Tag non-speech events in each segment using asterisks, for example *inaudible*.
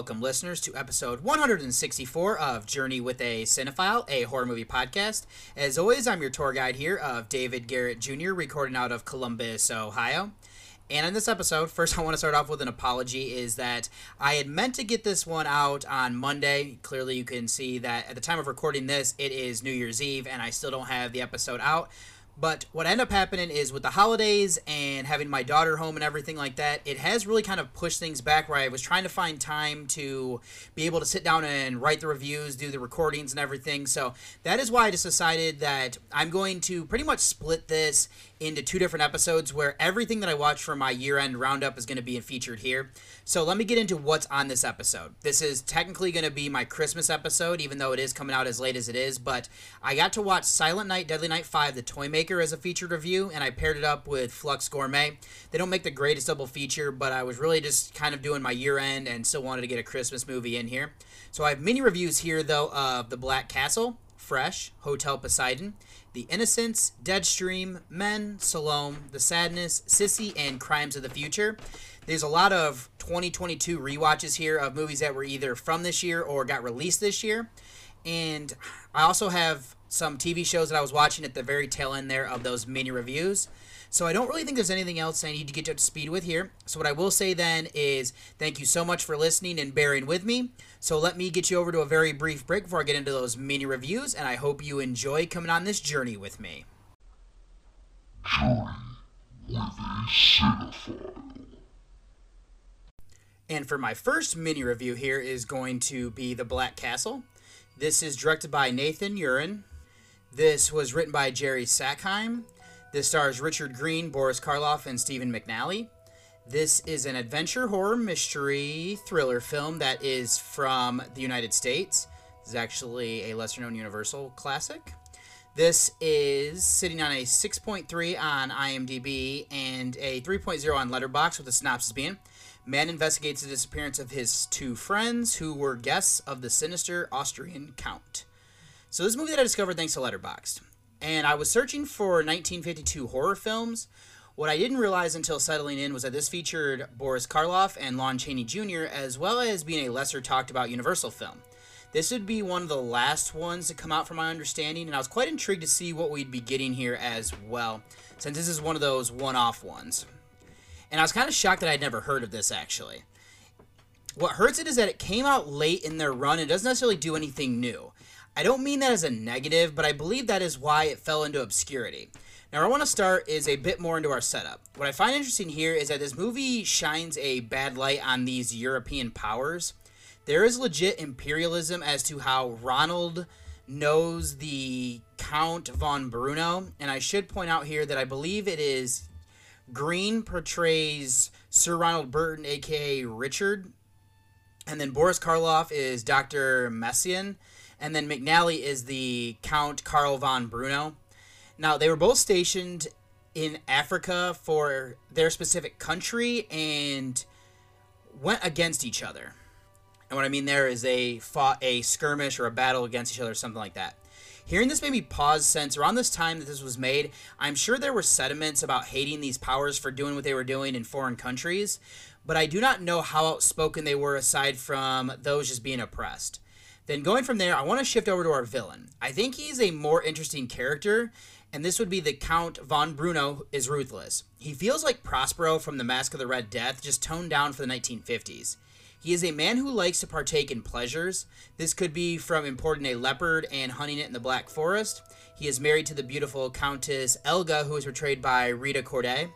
Welcome, listeners, to episode 164 of Journey with a Cinephile, a horror movie podcast. As always, I'm your tour guide here of David Garrett Jr., recording out of Columbus, Ohio. And in this episode, *laughs* first I want to start off with an apology is that I had meant to get this one out on Monday. Clearly, you can see that at the time of recording this, it is New Year's Eve, and I still don't have the episode out. But what ended up happening is with the holidays and having my daughter home and everything like that, it has really kind of pushed things back where I was trying to find time to be able to sit down and write the reviews, do the recordings and everything. So that is why I just decided that I'm going to pretty much split this into two different episodes where everything that I watched for my year end roundup is going to be featured here. So let me get into what's on this episode. This is technically going to be my Christmas episode, even though it is coming out as late as it is. But I got to watch Silent Night, Deadly Night 5, The Toy Maker, as a featured review, and I paired it up with Flux Gourmet. They don't make the greatest double feature, but I was really just kind of doing my year end and still wanted to get a Christmas movie in here. So I have mini reviews here, though, of The Black Castle, Fresh, Hotel Poseidon, The Innocents, Deadstream, Men, Saloum, The Sadness, Sissy, and Crimes of the Future. There's a lot of 2022 rewatches here of movies that were either from this year or got released this year. And I also have some TV shows that I was watching at the very tail end there of those mini reviews. So I don't really think there's anything else I need to get up to speed with here. So what I will say then is thank you so much for listening and bearing with me. So let me get you over to a very brief break before I get into those mini reviews, and I hope you enjoy coming on this journey with me. And for my first mini review here is going to be The Black Castle. This is directed by Nathan Juran. This was written by Jerry Sackheim. This stars Richard Greene, Boris Karloff, and Stephen McNally. This is an adventure horror mystery thriller film that is from the United States. This is actually a lesser known Universal classic. This is sitting on a 6.3 on IMDb and a 3.0 on Letterboxd, with the synopsis being Man investigates the disappearance of his two friends who were guests of the sinister Austrian Count. So, this movie that I discovered thanks to Letterboxd. And I was searching for 1952 horror films. What I didn't realize until settling in was that this featured Boris Karloff and Lon Chaney Jr., as well as being a lesser talked about Universal film. This would be one of the last ones to come out from my understanding, and I was quite intrigued to see what we'd be getting here as well, since this is one of those one off ones. And I was kind of shocked that I'd never heard of this actually. What hurts it is that it came out late in their run and doesn't necessarily do anything new. I don't mean that as a negative, but I believe that is why it fell into obscurity. Now, where I want to start is a bit more into our setup. What I find interesting here is that this movie shines a bad light on these European powers. There is legit imperialism as to how Ronald knows the Count von Bruno, and I should point out here that I believe it is Greene portrays Sir Ronald Burton, aka Richard, and then Boris Karloff is Dr. Meissen, and then McNally is the Count Karl von Bruno. Now, they were both stationed in Africa for their specific country and went against each other. And what I mean there is they fought a skirmish or a battle against each other, something like that. Hearing this made me pause since around this time that this was made, I'm sure there were sentiments about hating these powers for doing what they were doing in foreign countries, but I do not know how outspoken they were aside from those just being oppressed. Then going from there, I want to shift over to our villain. I think he's a more interesting character, and this would be the Count von Bruno is ruthless. He feels like Prospero from The Masque of the Red Death, just toned down for the 1950s. He is a man who likes to partake in pleasures. This could be from importing a leopard and hunting it in the Black Forest. He is married to the beautiful Countess Elga, who is portrayed by Rita Corday.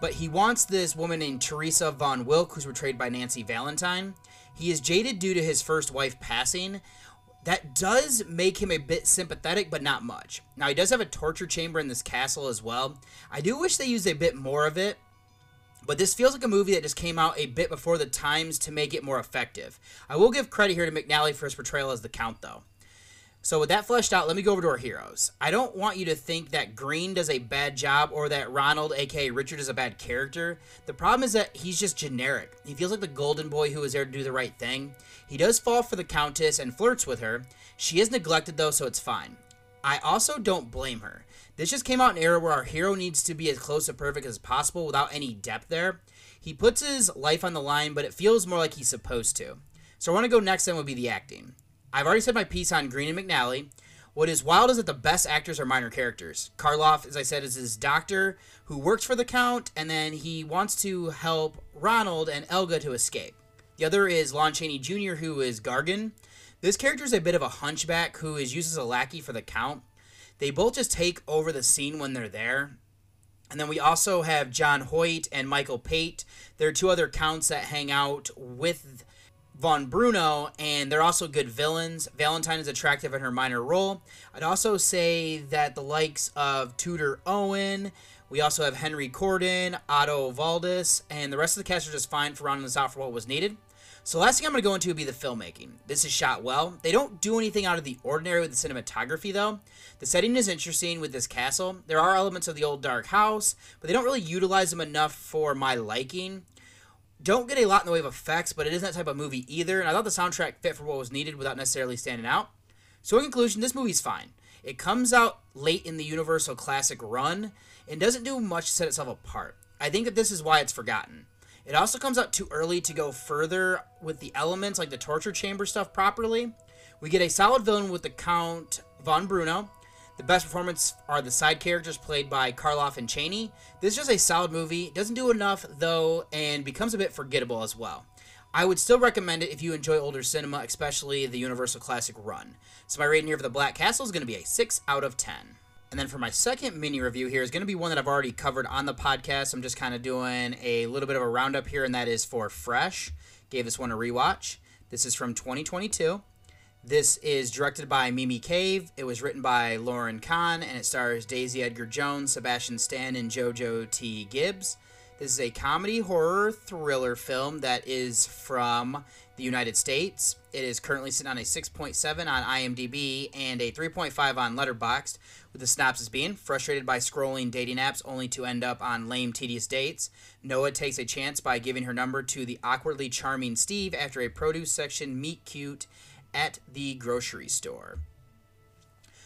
But he wants this woman named Teresa von Wilk, who's portrayed by Nancy Valentine. He is jaded due to his first wife passing. That does make him a bit sympathetic, but not much. Now, he does have a torture chamber in this castle as well. I do wish they used a bit more of it, but this feels like a movie that just came out a bit before the times to make it more effective. I will give credit here to McNally for his portrayal as the Count, though. So with that fleshed out, let me go over to our heroes. I don't want you to think that Greene does a bad job or that Ronald, aka Richard, is a bad character. The problem is that he's just generic. He feels like the golden boy who is there to do the right thing. He does fall for the Countess and flirts with her. She is neglected though, so it's fine. I also don't blame her. This just came out in an era where our hero needs to be as close to perfect as possible without any depth there. He puts his life on the line, but it feels more like he's supposed to. So I want to go next then would be the acting. I've already said my piece on Greene and McNally. What is wild is that the best actors are minor characters. Karloff, as I said, is his doctor who works for the Count, and then he wants to help Ronald and Elga to escape. The other is Lon Chaney Jr., who is Gargon. This character is a bit of a hunchback who is used as a lackey for the Count. They both just take over the scene when they're there. And then we also have John Hoyt and Michael Pate. There are two other counts that hang out with Von Bruno, and they're also good villains. Valentine is attractive in her minor role. I'd also say that the likes of Tudor Owen, we also have Henry Corden, Otto Waldis, and the rest of the cast are just fine for rounding this out for what was needed. So last thing I'm going to go into would be the filmmaking. This is shot well. They don't do anything out of the ordinary with the cinematography though. The setting is interesting with this castle. There are elements of the old dark house, but they don't really utilize them enough for my liking don't get a lot in the way of effects, but it isn't that type of movie either. And I thought the soundtrack fit for what was needed without necessarily standing out. So, in conclusion, this movie's fine. It comes out late in the Universal Classic run and doesn't do much to set itself apart. I think that this is why it's forgotten. It also comes out too early to go further with the elements like the torture chamber stuff properly. We get a solid villain with the Count von Bruno, the best performance are the side characters played by Karloff and Chaney. This is just a solid movie. Doesn't do enough though, and becomes a bit forgettable as well. I would still recommend it if you enjoy older cinema, especially the Universal Classic run. So my rating here for The Black Castle is going to be a 6 out of 10. And then for my second mini review here is going to be one that I've already covered on the podcast. I'm just kind of doing a little bit of a roundup here, and that is for Fresh. Gave this one a rewatch. This is from 2022. This is directed by Mimi Cave. It was written by Lauryn Kahn, and it stars Daisy Edgar Jones, Sebastian Stan, and JoJo T. Gibbs. This is a comedy horror thriller film that is from the United States. It is currently sitting on a 6.7 on IMDb and a 3.5 on Letterboxd, with the synopsis being frustrated by scrolling dating apps only to end up on lame, tedious dates. Noah takes a chance by giving her number to the awkwardly charming Steve after a produce section meet cute at the grocery store.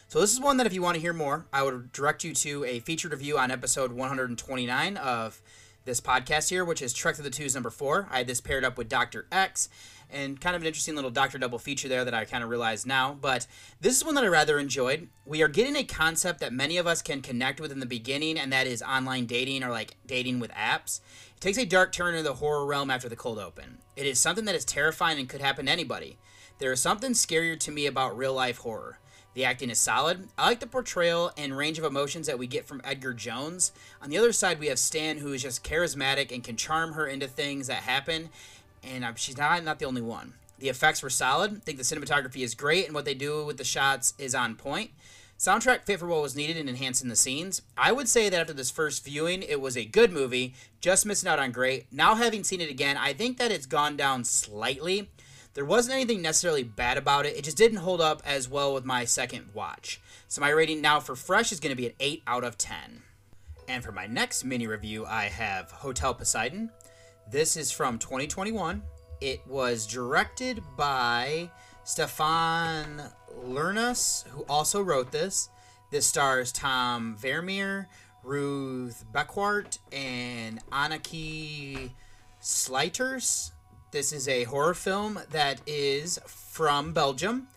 So this is one that if you want to hear more, I would direct you to a featured review on episode 129 of this podcast here, which is Trek to the Twos number four. I had this paired up with Dr. X, and kind of an interesting little Doctor Double feature there that I kind of realize now. But this is one that I rather enjoyed. We are getting a concept that many of us can connect with in the beginning, and that is online dating or like dating with apps. It takes a dark turn into the horror realm after the cold open. It is something that is terrifying and could happen to anybody. There is something scarier to me about real life horror. The acting is solid. I like the portrayal and range of emotions that we get from Edgar Jones. On the other side, we have Stan, who is just charismatic and can charm her into things that happen. And she's not not the only one. The effects were solid. I think the cinematography is great, and what they do with the shots is on point. Soundtrack fit for what was needed in enhancing the scenes. I would say that after this first viewing, it was a good movie, just missing out on great. Now, having seen it again, I think that it's gone down slightly. There wasn't anything necessarily bad about it, it just didn't hold up as well with my second watch. So my rating now for Fresh is going to be an 8 out of 10. And for my next mini review, I have Hotel Poseidon. This is from 2021. It was directed by Stefan Lernous, who also wrote this. This stars Tom Vermeir, Ruth Becquart, and Anneke Sluiters. This is a horror film that is from Belgium.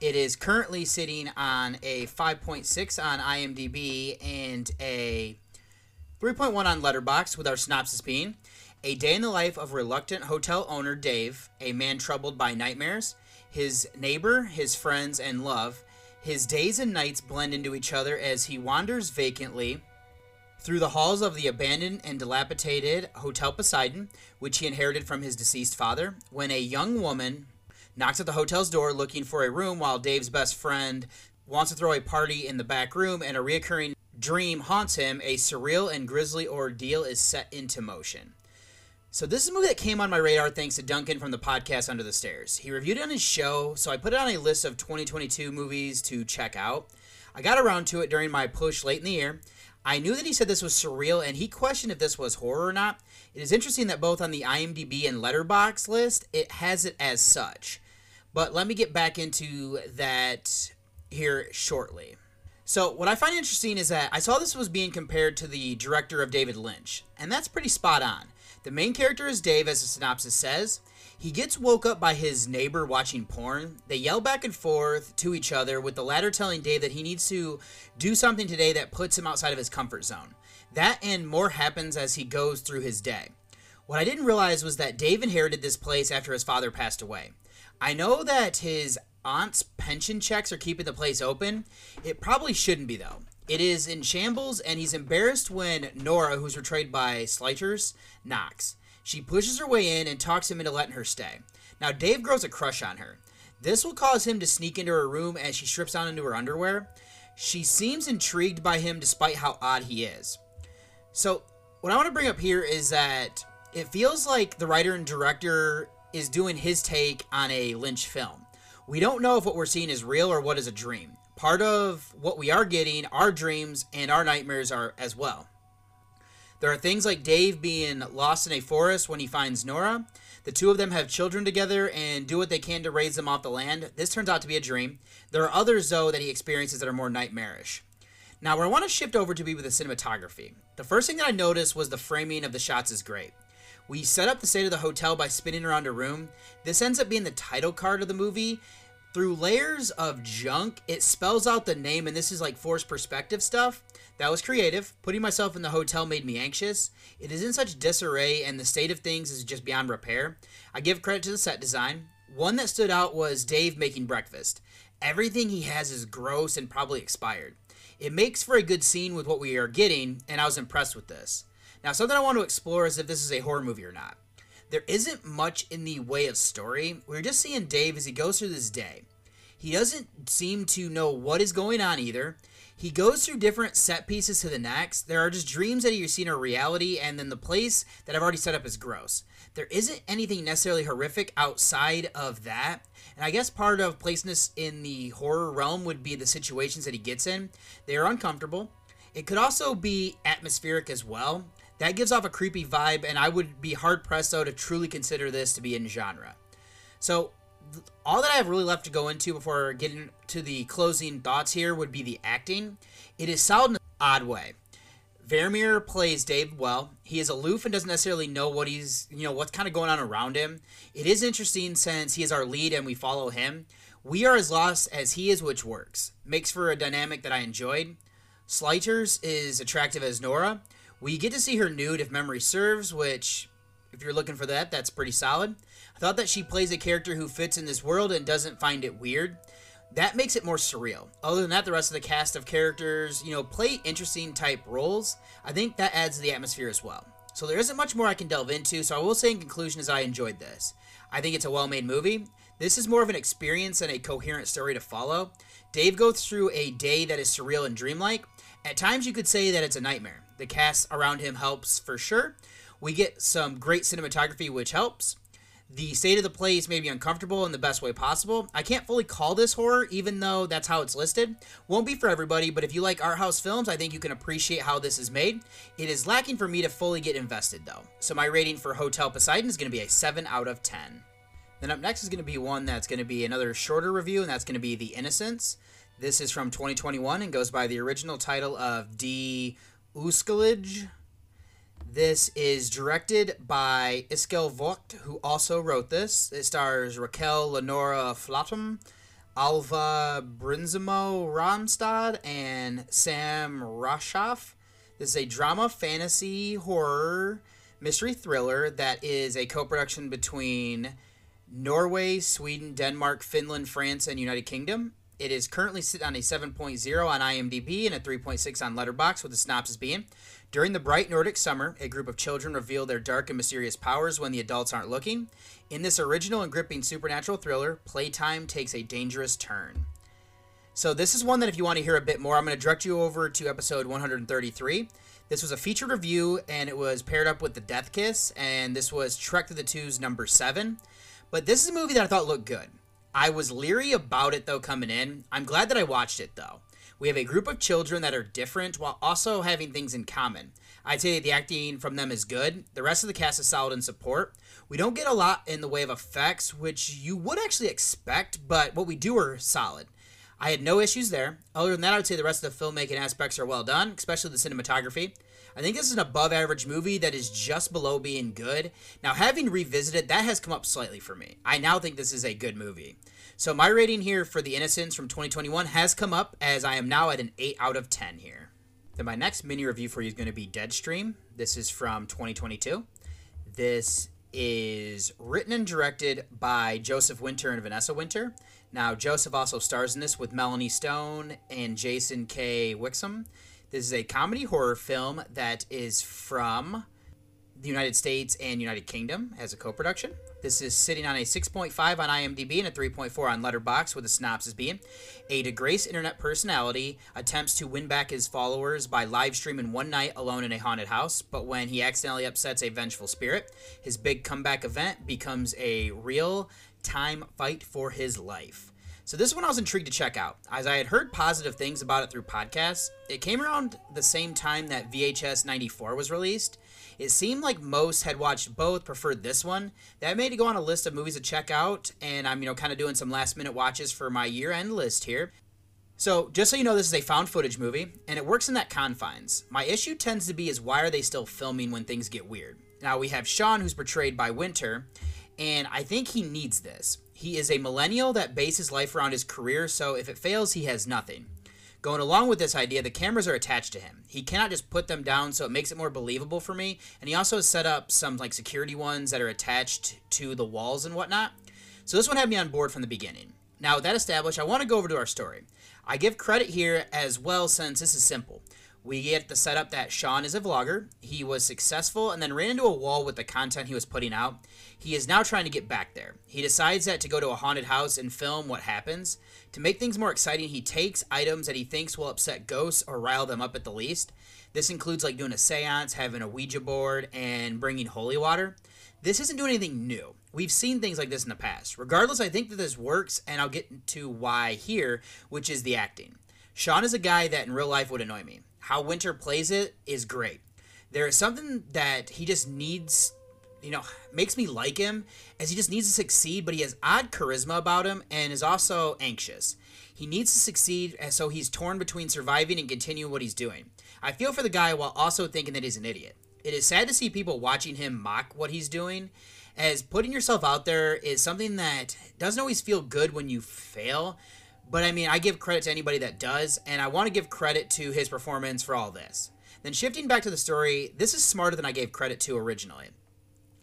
It is currently sitting on a 5.6 on IMDb and a 3.1 on Letterboxd, with our synopsis being A day in the life of reluctant hotel owner Dave, a man troubled by nightmares, his neighbor, his friends, and love. His days and nights blend into each other as he wanders vacantly through the halls of the abandoned and dilapidated Hotel Poseidon, which he inherited from his deceased father, when a young woman knocks at the hotel's door looking for a room while Dave's best friend wants to throw a party in the back room and a reoccurring dream haunts him, a surreal and grisly ordeal is set into motion. So this is a movie that came on my radar thanks to Duncan from the podcast Under the Stairs. He reviewed it on his show, so I put it on a list of 2022 movies to check out. I got around to it during my push late in the year. I knew that he said this was surreal, and he questioned if this was horror or not. It is interesting that both on the IMDb and Letterboxd list, it has it as such. But let me get back into that here shortly. So, what I find interesting is that I saw this was being compared to the director of David Lynch, and that's pretty spot on. The main character is Dave, as the synopsis says. He gets woke up by his neighbor watching porn. They yell back and forth to each other, with the latter telling Dave that he needs to do something today that puts him outside of his comfort zone. That and more happens as he goes through his day. What I didn't realize was that Dave inherited this place after his father passed away. I know that his aunt's pension checks are keeping the place open. It probably shouldn't be, though. It is in shambles, and he's embarrassed when Nora, who's portrayed by Sluiters, knocks. She pushes her way in and talks him into letting her stay. Now, Dave grows a crush on her. This will cause him to sneak into her room as she strips down into her underwear. She seems intrigued by him despite how odd he is. So, what I want to bring up here is that it feels like the writer and director is doing his take on a Lynch film. We don't know if what we're seeing is real or what is a dream. Part of what we are getting, our dreams and our nightmares are as well. There are things like Dave being lost in a forest when he finds Nora. The two of them have children together and do what they can to raise them off the land. This turns out to be a dream. There are others, though, that he experiences that are more nightmarish. Now, where I want to shift over to be with the cinematography. The first thing that I noticed was the framing of the shots is great. We set up the state of the hotel by spinning around a room. This ends up being the title card of the movie. Through layers of junk, it spells out the name, and this is like forced perspective stuff. That was creative. Putting myself in the hotel made me anxious. It is in such disarray, and the state of things is just beyond repair. I give credit to the set design. One that stood out was Dave making breakfast. Everything he has is gross and probably expired. It makes for a good scene with what we are getting, and I was impressed with this. Now, something I want to explore is if this is a horror movie or not. There isn't much in the way of story. We're just seeing Dave as he goes through this day. He doesn't seem to know what is going on either. He goes through different set pieces to the next. There are just dreams that you're seeing are reality, and then the place that I've already set up is gross. There isn't anything necessarily horrific outside of that. And I guess part of placeness in the horror realm would be the situations that he gets in. They are uncomfortable. It could also be atmospheric as well. That gives off a creepy vibe, and I would be hard pressed though to truly consider this to be in genre. So all that I have really left to go into before getting to the closing thoughts here would be the acting. It is solid in an odd way. Vermeir plays Dave well. He is aloof and doesn't necessarily know what he's, you know, what's kind of going on around him. It is interesting since he is our lead and we follow him. We are as lost as he is, which works. Makes for a dynamic that I enjoyed. Sluiters is attractive as Nora. We get to see her nude if memory serves, which, if you're looking for that, that's pretty solid. I thought that she plays a character who fits in this world and doesn't find it weird. That makes it more surreal. Other than that, the rest of the cast of characters, you know, play interesting type roles. I think that adds to the atmosphere as well. So there isn't much more I can delve into, so I will say in conclusion is I enjoyed this. I think it's a well-made movie. This is more of an experience than a coherent story to follow. Dave goes through a day that is surreal and dreamlike. At times you could say that it's a nightmare. The cast around him helps for sure. We get some great cinematography which helps. The state of the place made me uncomfortable in the best way possible. I can't fully call this horror, even though that's how it's listed. Won't be for everybody, but if you like art house films, I think you can appreciate how this is made. It is lacking for me to fully get invested, though. So my rating for Hotel Poseidon is going to be a 7 out of 10. Then up next is going to be one that's going to be another shorter review, and that's going to be The Innocents. This is from 2021 and goes by the original title of D. Uskalij. This is directed by Eskil Vogt, who also wrote this. It stars Rakel Lenora Fløttum, Alva Brynsmo Ramstad, and Sam Ashraf. This is a drama, fantasy, horror, mystery thriller that is a co production between Norway, Sweden, Denmark, Finland, France, and United Kingdom. It is currently sitting on a 7.0 on IMDb and a 3.6 on Letterboxd, with the synopsis being During the bright Nordic summer, a group of children reveal their dark and mysterious powers when the adults aren't looking. In this original and gripping supernatural thriller, playtime takes a dangerous turn. So, this is one that if you want to hear a bit more, I'm going to direct you over to episode 133. This was a feature review, and it was paired up with The Death Kiss, and this was Trek to the Two's number 7. But this is a movie that I thought looked good. I was leery about it though coming in. I'm glad that I watched it though. We have a group of children that are different while also having things in common. I'd say the acting from them is good. The rest of the cast is solid in support. We don't get a lot in the way of effects, which you would actually expect, but what we do are solid. I had no issues there. Other than that, I would say the rest of the filmmaking aspects are well done, especially the cinematography. I think this is an above average movie that is just below being good. Now, having revisited, that has come up slightly for me. I now think this is a good movie. So, my rating here for The Innocents from 2021 has come up as I am now at an 8 out of 10 here. Then, my next mini review for you is going to be Deadstream. This is from 2022. This is written and directed by Joseph Winter and Vanessa Winter. Now, Joseph also stars in this with Melanie Stone and Jason K. Wixom. This is a comedy horror film that is from the United States and United Kingdom as a co-production. This is sitting on a 6.5 on IMDb and a 3.4 on Letterboxd, with the synopsis being: A disgraced internet personality attempts to win back his followers by live streaming one night alone in a haunted house, but when he accidentally upsets a vengeful spirit, his big comeback event becomes a real time fight for his life. So this one I was intrigued to check out, as I had heard positive things about it through podcasts. It came around the same time that VHS 94 was released. It seemed like most had watched both, preferred this one. That made it go on a list of movies to check out, and I'm you know kind of doing some last minute watches for my year end list here. So, just so you know, this is a found footage movie, and it works in that confines. My issue tends to be is why are they still filming when things get weird? Now, we have Sean, who's portrayed by Winter, and I think he needs this. He is a millennial that bases life around his career, so if it fails, he has nothing. Going along with this idea, the cameras are attached to him. He cannot just put them down, so it makes it more believable for me. And he also has set up some like security ones that are attached to the walls and whatnot. So this one had me on board from the beginning. Now, with that established, I want to go over to our story. I give credit here as well since this is simple. We get the setup that Sean is a vlogger. He was successful and then ran into a wall with the content he was putting out. He is now trying to get back there. He decides that to go to a haunted house and film what happens. To make things more exciting, he takes items that he thinks will upset ghosts or rile them up at the least. This includes like doing a seance, having a Ouija board, and bringing holy water. This isn't doing anything new. We've seen things like this in the past. Regardless, I think that this works, and I'll get to why here, which is the acting. Sean is a guy that in real life would annoy me how Winter plays it is great. There is something that he just needs, you know, makes me like him as he just needs to succeed, but he has odd charisma about him and is also anxious. He needs to succeed, and so he's torn between surviving and continuing what he's doing. I feel for the guy while also thinking that he's an idiot. It is sad to see people watching him mock what he's doing, as putting yourself out there is something that doesn't always feel good when you fail, but I mean, I give credit to anybody that does, and I want to give credit to his performance for all this. Then shifting back to the story, this is smarter than I gave credit to originally.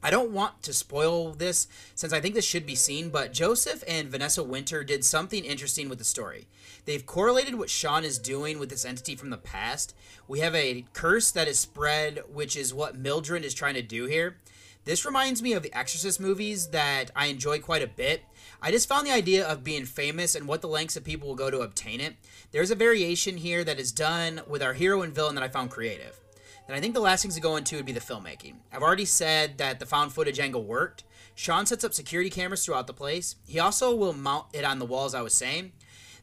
I don't want to spoil this since I think this should be seen, but Joseph and Vanessa Winter did something interesting with the story. They've correlated what Sean is doing with this entity from the past. We have a curse that is spread, which is what Mildred is trying to do here. This reminds me of the Exorcist movies that I enjoy quite a bit. I just found the idea of being famous and what the lengths of people will go to obtain it. There's a variation here that is done with our hero and villain that I found creative. And I think the last things to go into would be the filmmaking. I've already said that the found footage angle worked. Sean sets up security cameras throughout the place. He also will mount it on the walls, I was saying.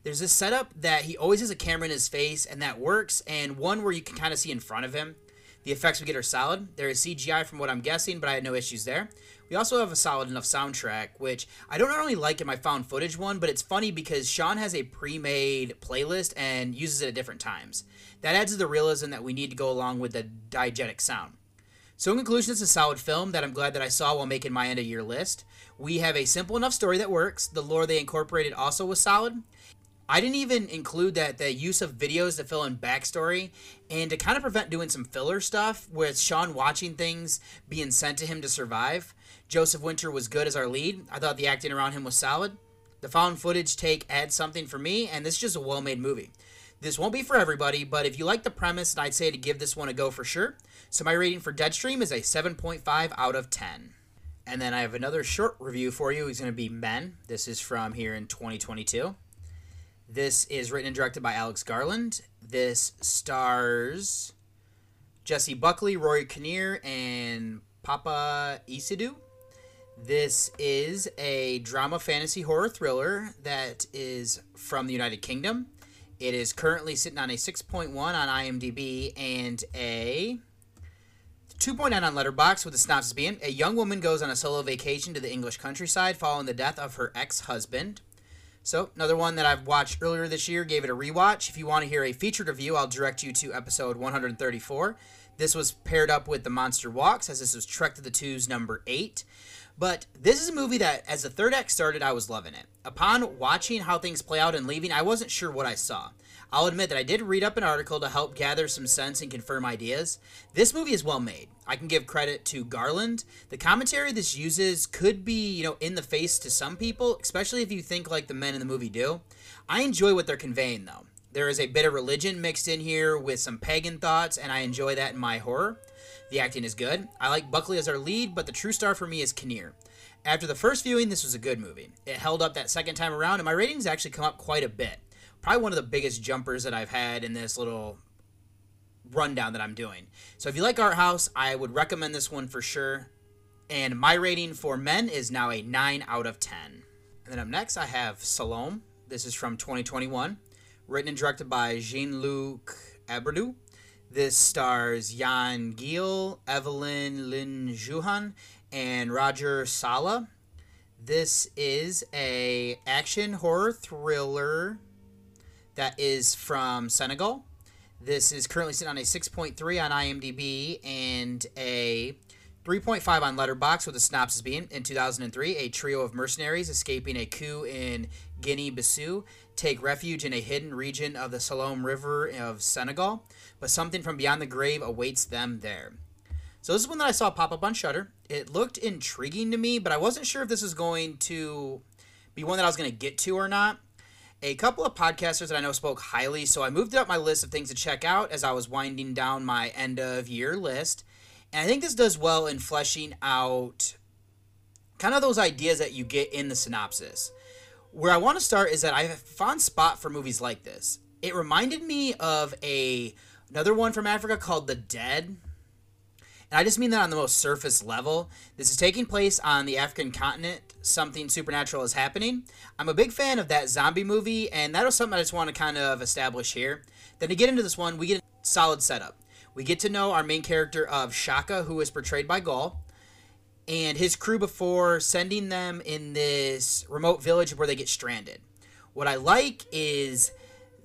There's this setup that he always has a camera in his face, and that works, and one where you can kind of see in front of him. The effects we get are solid. There is CGI from what I'm guessing, but I had no issues there. We also have a solid enough soundtrack, which I don't normally like in my found footage one, but it's funny because Sean has a pre made playlist and uses it at different times. That adds to the realism that we need to go along with the diegetic sound. So, in conclusion, it's a solid film that I'm glad that I saw while making my end of year list. We have a simple enough story that works. The lore they incorporated also was solid. I didn't even include that the use of videos to fill in backstory and to kind of prevent doing some filler stuff with Sean watching things being sent to him to survive. Joseph Winter was good as our lead. I thought the acting around him was solid. The found footage take adds something for me, and this is just a well made movie. This won't be for everybody, but if you like the premise, I'd say to give this one a go for sure. So my rating for Deadstream is a 7.5 out of 10. And then I have another short review for you. It's going to be Men. This is from here in 2022. This is written and directed by Alex Garland. This stars Jessie Buckley, Rory Kinnear, and Paapa Essiedu. This is a drama fantasy horror thriller that is from the United Kingdom. It is currently sitting on a 6.1 on IMDb and a 2.9 on Letterboxd, with the synopsis being a young woman goes on a solo vacation to the English countryside following the death of her ex-husband. So, another one that I've watched earlier this year, gave it a rewatch. If you want to hear a featured review, I'll direct you to episode 134. This was paired up with The Monster Walks, as this was Trek to the Twos number 8. But this is a movie that, as the third act started, I was loving it. Upon watching how things play out and leaving, I wasn't sure what I saw. I'll admit that I did read up an article to help gather some sense and confirm ideas. This movie is well made. I can give credit to Garland. The commentary this uses could be, you know, in the face to some people, especially if you think like the men in the movie do. I enjoy what they're conveying though. There is a bit of religion mixed in here with some pagan thoughts, and I enjoy that in my horror. The acting is good. I like Buckley as our lead, but the true star for me is Kinnear. After the first viewing, this was a good movie. It held up that second time around, and my ratings actually come up quite a bit. Probably one of the biggest jumpers that I've had in this little rundown that I'm doing. So if you like art house, I would recommend this one for sure. And my rating for men is now a 9 out of 10. And then up next, I have Saloum. This is from 2021, written and directed by Jean Luc Herbulot. This stars Yann Gael, Evelyne Ily Juhen, and Roger Sallah. This is a action horror thriller that is from Senegal. This is currently sitting on a 6.3 on IMDb and a 3.5 on Letterboxd, with the synopsis being in 2003, a trio of mercenaries escaping a coup in Guinea Bissau take refuge in a hidden region of the Saloum River of Senegal, but something from beyond the grave awaits them there. So this is one that I saw pop up on Shudder. It looked intriguing to me, but I wasn't sure if this was going to be one that I was going to get to or not. A couple of podcasters that I know spoke highly, so I moved it up my list of things to check out as I was winding down my end of year list. And I think this does well in fleshing out kind of those ideas that you get in the synopsis. Where I want to start is that I have a fond spot for movies like this. It reminded me of a another one from Africa called The Dead. And I just mean that on the most surface level. This is taking place on the African continent. Something supernatural is happening. I'm a big fan of that zombie movie, and that was something I just want to kind of establish here. Then to get into this one, we get a solid setup. We get to know our main character of Chaka, who is portrayed by Gael, and his crew before sending them in this remote village where they get stranded. What I like is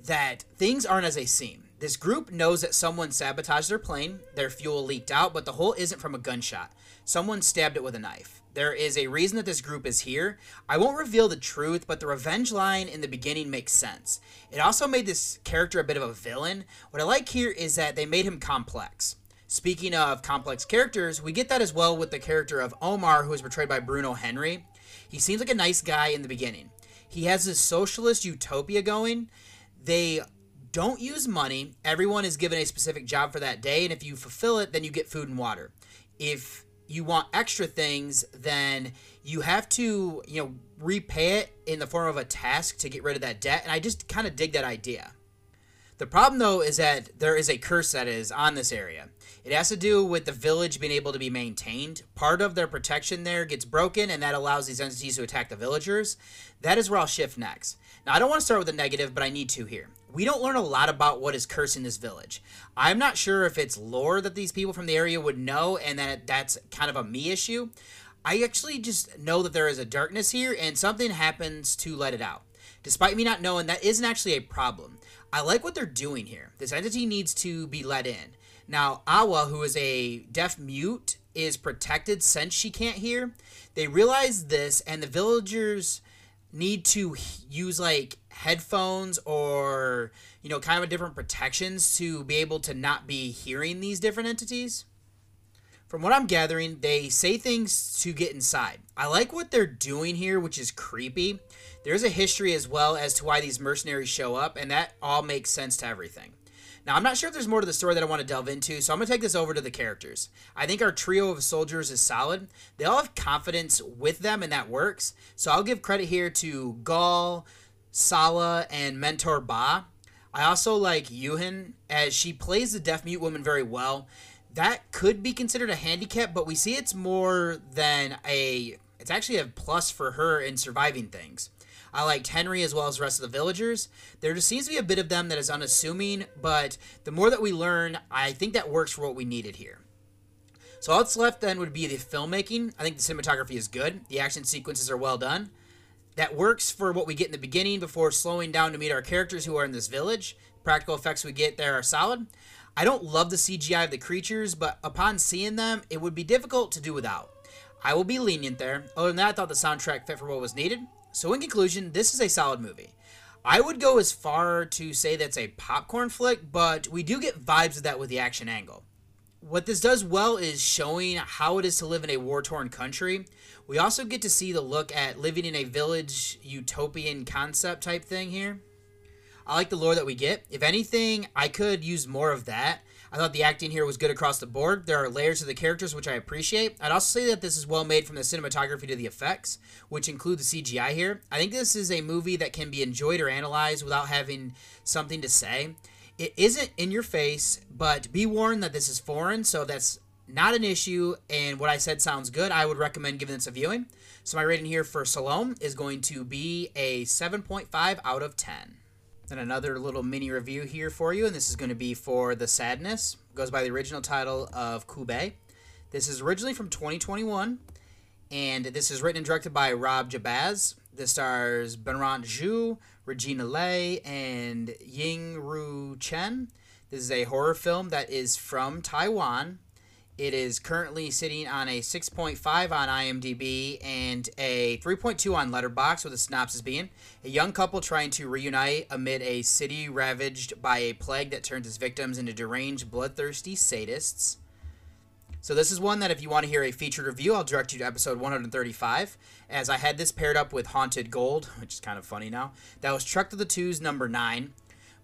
that things aren't as they seem. This group knows that someone sabotaged their plane, their fuel leaked out, but the hole isn't from a gunshot. Someone stabbed it with a knife. There is a reason that this group is here. I won't reveal the truth, but the revenge line in the beginning makes sense. It also made this character a bit of a villain. What I like here is that they made him complex. Speaking of complex characters, we get that as well with the character of Omar, who is portrayed by Bruno Henry. He seems like a nice guy in the beginning. He has this socialist utopia going. They don't use money. Everyone is given a specific job for that day, and if you fulfill it, then you get food and water. If you want extra things, then you have to, you know, repay it in the form of a task to get rid of that debt. And I just kind of dig that idea. The problem, though, is that there is a curse that is on this area. It has to do with the village being able to be maintained. Part of their protection there gets broken, and that allows these entities to attack the villagers. That is where I'll shift next. Now, I don't want to start with a negative, but I need to here. We don't learn a lot about what is cursing this village. I'm not sure if it's lore that these people from the area would know, and that that's kind of a me issue. I actually just know that there is a darkness here, and something happens to let it out. Despite me not knowing, that isn't actually a problem. I like what they're doing here. This entity needs to be let in. Now, Awa, who is a deaf mute, is protected since she can't hear. They realize this, and the villagers need to use like headphones or, you know, kind of different protections to be able to not be hearing these different entities. From what I'm gathering, they say things to get inside. I like what they're doing here, which is creepy. There's a history as well as to why these mercenaries show up, and that all makes sense to everything. Now, I'm not sure if there's more to the story that I want to delve into, so I'm going to take this over to the characters. I think our trio of soldiers is solid. They all have confidence with them, and that works. So I'll give credit here to Gael, Sallah, and Mentor Ba. I also like Juhen, as she plays the deaf mute woman very well. That could be considered a handicap, but we see it's more than a. It's actually a plus for her in surviving things. I liked Henry as well as the rest of the villagers. There just seems to be a bit of them that is unassuming, but the more that we learn, I think that works for what we needed here. So all that's left then would be the filmmaking. I think the cinematography is good. The action sequences are well done. That works for what we get in the beginning before slowing down to meet our characters who are in this village. Practical effects we get there are solid. I don't love the CGI of the creatures, but upon seeing them, it would be difficult to do without. I will be lenient there. Other than that, I thought the soundtrack fit for what was needed. So, in conclusion, this is a solid movie. I would go as far to say that's a popcorn flick, but we do get vibes of that with the action angle. What this does well is showing how it is to live in a war torn country. We also get to see the look at living in a village utopian concept type thing here. I like the lore that we get. If anything, I could use more of that. I thought the acting here was good across the board. There are layers to the characters, which I appreciate. I'd also say that this is well made from the cinematography to the effects, which include the CGI here. I think this is a movie that can be enjoyed or analyzed without having something to say. It isn't in your face, but be warned that this is foreign, so that's not an issue. And what I said sounds good. I would recommend giving this a viewing. So my rating here for Saloum is going to be a 7.5 out of 10. Then another little mini review here for you, and this is going to be for The Sadness. It goes by the original title of Kube. This is originally from 2021, and this is written and directed by Rob Jabbaz. This stars Berant Zhu, Regina Lei, and Ying Ru Chen. This is a horror film that is from Taiwan. It is currently sitting on a 6.5 on IMDb and a 3.2 on Letterboxd, with the synopsis being a young couple trying to reunite amid a city ravaged by a plague that turns its victims into deranged, bloodthirsty sadists. So this is one that if you want to hear a featured review, I'll direct you to episode 135, as I had this paired up with Haunted Gold, *laughs* which is kind of funny now. That was Trek to the Twos number 9.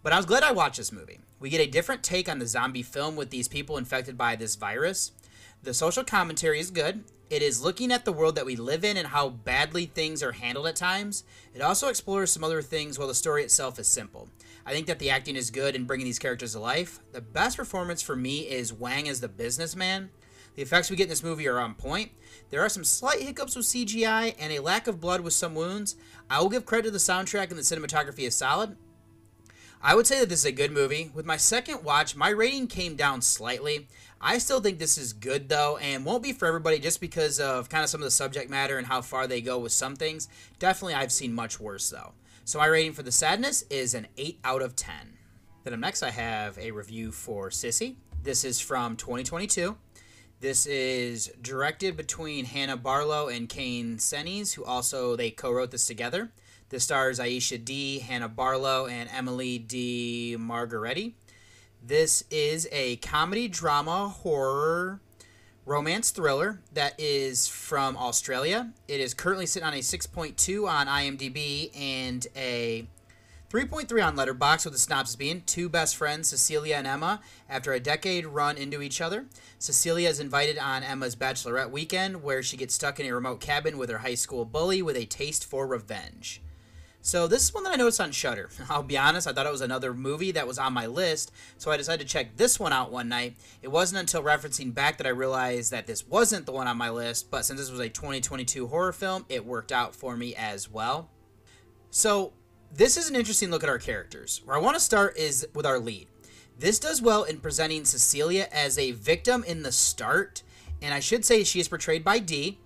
But I was glad I watched this movie. We get a different take on the zombie film with these people infected by this virus. The social commentary is good. It is looking at the world that we live in and how badly things are handled at times. It also explores some other things while the story itself is simple. I think that the acting is good in bringing these characters to life. The best performance for me is Wang as the businessman. The effects we get in this movie are on point. There are some slight hiccups with CGI and a lack of blood with some wounds. I will give credit to the soundtrack and the cinematography is solid. I would say that this is a good movie. With my second watch, my rating came down slightly. I still think this is good though, and won't be for everybody just because of kind of some of the subject matter and how far they go with some things. Definitely, I've seen much worse though. So my rating for The Sadness is an 8 out of 10. Then up next, I have a review for Sissy. This is from 2022. This is directed between Hannah Barlow and Kane Senes, who also they co-wrote this together. This stars Aisha Dee, Hannah Barlow, and Emily De Margheriti. This is a comedy, drama, horror, romance thriller that is from Australia. It is currently sitting on a 6.2 on IMDb and a 3.3 on Letterboxd, with the synopsis being two best friends, Cecilia and Emma, after a decade run into each other. Cecilia is invited on Emma's bachelorette weekend, where she gets stuck in a remote cabin with her high school bully with a taste for revenge. So this is one that I noticed on Shudder. *laughs* I'll be honest, I thought it was another movie that was on my list, so I decided to check this one out one night. It wasn't until referencing back that I realized that this wasn't the one on my list, but since this was a 2022 horror film, it worked out for me as well. So this is an interesting look at our characters. Where I want to start is with our lead. This does well in presenting Cecilia as a victim in the start, and I should say she is portrayed by Dee.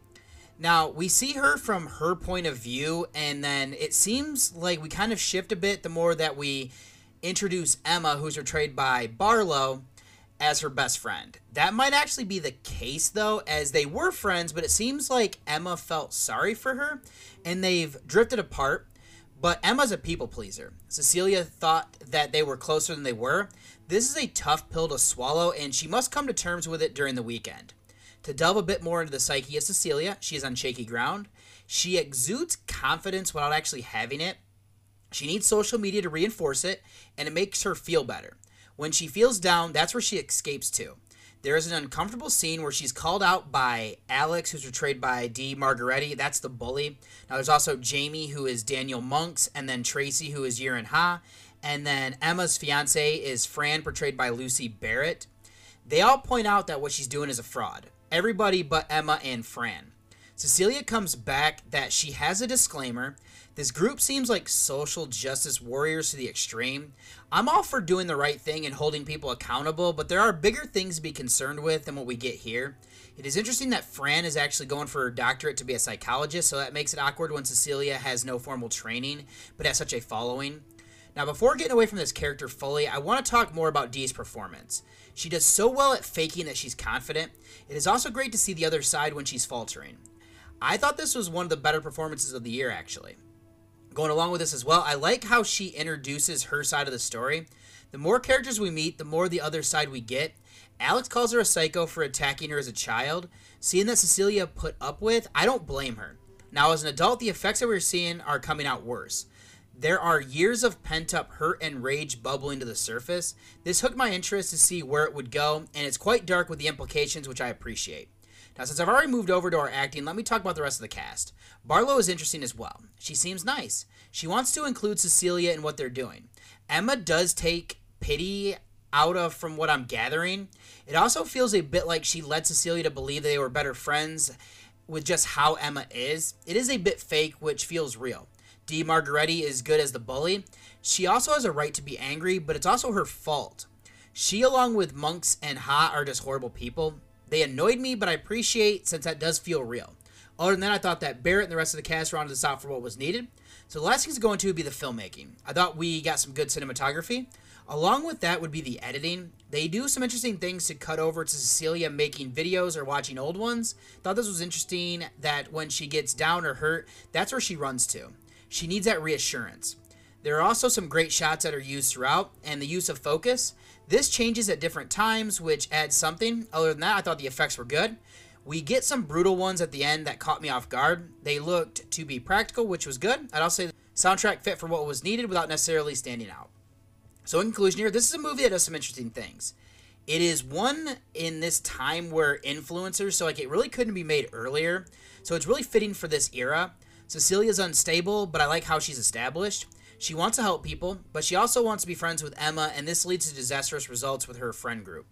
Now, we see her from her point of view, and then it seems like we kind of shift a bit the more that we introduce Emma, who's portrayed by Barlow, as her best friend. That might actually be the case, though, as they were friends, but it seems like Emma felt sorry for her, and they've drifted apart. But Emma's a people pleaser. Cecilia thought that they were closer than they were. This is a tough pill to swallow, and she must come to terms with it during the weekend. To delve a bit more into the psyche of Cecilia, she is on shaky ground. She exudes confidence without actually having it. She needs social media to reinforce it, and it makes her feel better. When she feels down, that's where she escapes to. There is an uncomfortable scene where she's called out by Alex, who's portrayed by De Margheriti. That's the bully. Now, there's also Jamie, who is Daniel Monks, and then Tracy, who is Yerin Ha. And then Emma's fiance is Fran, portrayed by Lucy Barrett. They all point out that what she's doing is a fraud everybody but Emma and Fran. Cecilia comes back that she has a disclaimer. This group seems like social justice warriors to the extreme. I'm all for doing the right thing and holding people accountable, but there are bigger things to be concerned with than what we get here. It is interesting that Fran is actually going for her doctorate to be a psychologist, so that makes it awkward when Cecilia has no formal training but has such a following. Now, before getting away from this character fully, I want to talk more about Dee's performance. She does so well at faking that she's confident. It is also great to see the other side when she's faltering. I thought this was one of the better performances of the year, actually. Going along with this as well, I like how she introduces her side of the story. The more characters we meet, the more the other side we get. Alex calls her a psycho for attacking her as a child. Seeing that Cecilia put up with, I don't blame her. Now, as an adult, the effects that we're seeing are coming out worse. There are years of pent up hurt and rage bubbling to the surface. This hooked my interest to see where it would go, and it's quite dark with the implications, which I appreciate. Now, since I've already moved over to our acting, let me talk about the rest of the cast. Barlow is interesting as well. She seems nice. She wants to include Cecilia in what they're doing. Emma does take pity out of from what I'm gathering. It also feels a bit like she led Cecilia to believe they were better friends with just how Emma is. It is a bit fake, which feels real. De Margheriti is good as the bully. She also has a right to be angry, but it's also her fault. She, along with Monks and Ha, are just horrible people. They annoyed me, but I appreciate since that does feel real. Other than that, I thought that Barrett and the rest of the cast rounded this out for what was needed. So the last thing to go into would be the filmmaking. I thought we got some good cinematography. Along with that would be the editing. They do some interesting things to cut over to Cecilia making videos or watching old ones. Thought this was interesting that when she gets down or hurt, that's where she runs to. She needs that reassurance. There are also some great shots that are used throughout, and the use of focus. This changes at different times, which adds something. Other than that, I thought the effects were good. We get some brutal ones at the end that caught me off guard. They looked to be practical, which was good. I'd also say the soundtrack fit for what was needed without necessarily standing out. So, in conclusion, here, this is a movie that does some interesting things. It is one in this time where influencers, so like it really couldn't be made earlier. So, it's really fitting for this era. Cecilia's unstable, but I like how she's established. She wants to help people, but she also wants to be friends with Emma, and this leads to disastrous results with her friend group.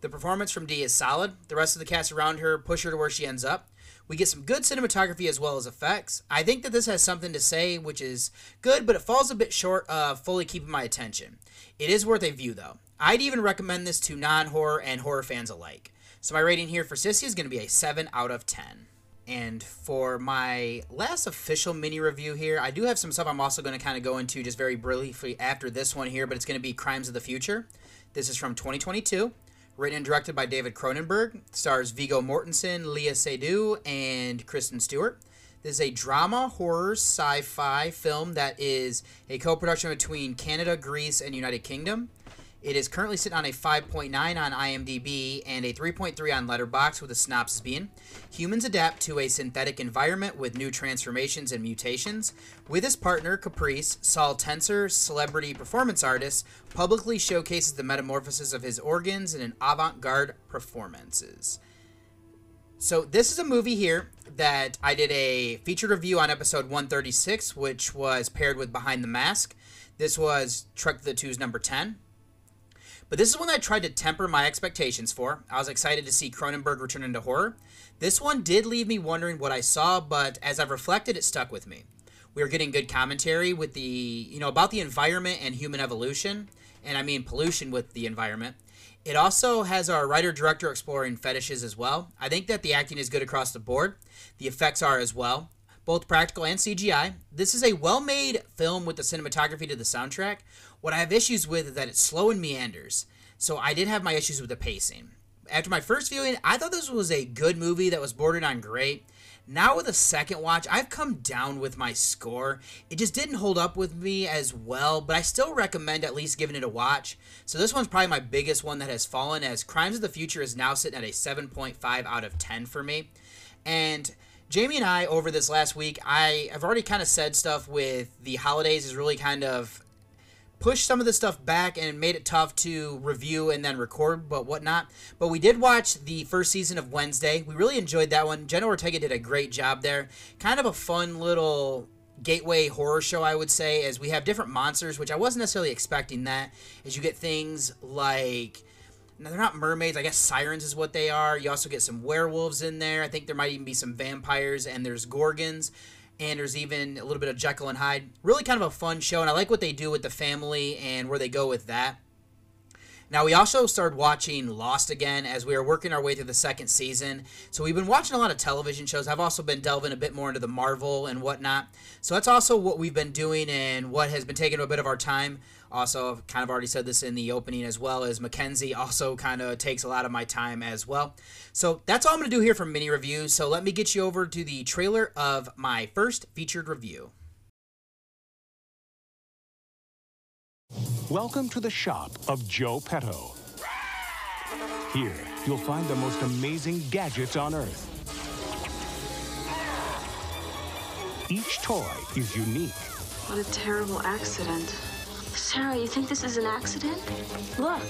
The performance from Dee is solid. The rest of the cast around her push her to where she ends up. We get some good cinematography as well as effects. I think that this has something to say, which is good, but it falls a bit short of fully keeping my attention. It is worth a view, though. I'd even recommend this to non horror and horror fans alike. So my rating here for Sissy is going to be a 7 out of 10. And for my last official mini review here, I do have some stuff I'm also going to kind of go into just very briefly after this one here, but it's going to be Crimes of the Future. This is from 2022, written and directed by David Cronenberg. Stars Viggo Mortensen, Léa Seydoux, and Kristen Stewart. This is a drama, horror, sci fi film that is a co production between Canada, Greece, and United Kingdom. It is currently sitting on a 5.9 on IMDb and a 3.3 on Letterboxd with a synopsis being Humans adapt to a synthetic environment with new transformations and mutations. With his partner, Caprice, Saul Tenser, celebrity performance artist, publicly showcases the metamorphosis of his organs in an avant garde performances. So this is a movie here that I did a featured review on episode 136, which was paired with Behind the Mask. This was Trek the Two's number 10. But this is one I tried to temper my expectations for. I was excited to see Cronenberg return into horror. This one did leave me wondering what I saw, but as I've reflected, it stuck with me. We were getting good commentary with the, you know, about the environment and human evolution, and I mean pollution with the environment. It also has our writer director exploring fetishes as well. I think that the acting is good across the board. The effects are as well, both practical and CGI. This is a well made film with the cinematography to the soundtrack. What I have issues with is that it's slow and meanders. So I did have my issues with the pacing. After my first viewing, I thought this was a good movie that was bordered on great. Now with a second watch, I've come down with my score. It just didn't hold up with me as well, but I still recommend at least giving it a watch. So this one's probably my biggest one that has fallen as Crimes of the Future is now sitting at a 7.5 out of 10 for me. And Jamie and I over this last week, I have already kind of said stuff with the holidays is really kind of pushed some of the stuff back and made it tough to review and then record, but whatnot. But we did watch the first season of Wednesday. We really enjoyed that one. Jenna Ortega did a great job there. Kind of a fun little gateway horror show, I would say, as we have different monsters, which I wasn't necessarily expecting that. As you get things like. Now, they're not mermaids. I guess sirens is what they are. You also get some werewolves in there. I think there might even be some vampires, and there's gorgons and there's even a little bit of Jekyll and Hyde. Really kind of a fun show, and I like what they do with the family and where they go with that. Now, we also started watching Lost again as we are working our way through the second season. So, we've been watching a lot of television shows. I've also been delving a bit more into the Marvel and whatnot. So, that's also what we've been doing and what has been taking a bit of our time. Also, I've kind of already said this in the opening as well, as Mackenzie also kind of takes a lot of my time as well. So that's all I'm going to do here for mini reviews. So let me get you over to the trailer of my first featured review. Welcome to the shop of Joe Petto. Here, you'll find the most amazing gadgets on Earth. Each toy is unique. What a terrible accident. Sarah, you think this is an accident? Look.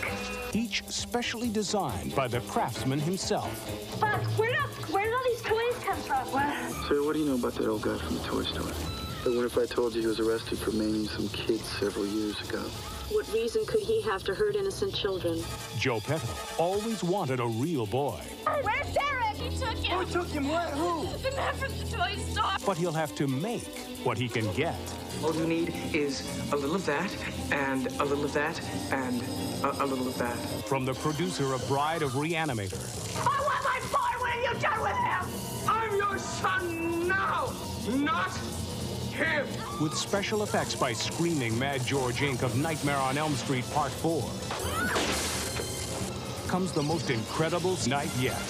Each specially designed by the craftsman himself. Fuck, where, where did all these toys come from? What? Sarah, what do you know about that old guy from the toy store? I wonder if I told you he was arrested for maiming some kids several years ago. What reason could he have to hurt innocent children? Joe Petto always wanted a real boy. Where's Derek? He took him. Oh, Who took him? Where? Who? The man from the toy store. But he'll have to make what he can get. All you need is a little of that, and a little of that, and a, a little of that. From the producer of Bride of Reanimator. I want my boy! What have you done with him? I'm your son now, not him. With special effects by Screaming Mad George Inc. of Nightmare on Elm Street Part 4. Comes the most incredible night yet.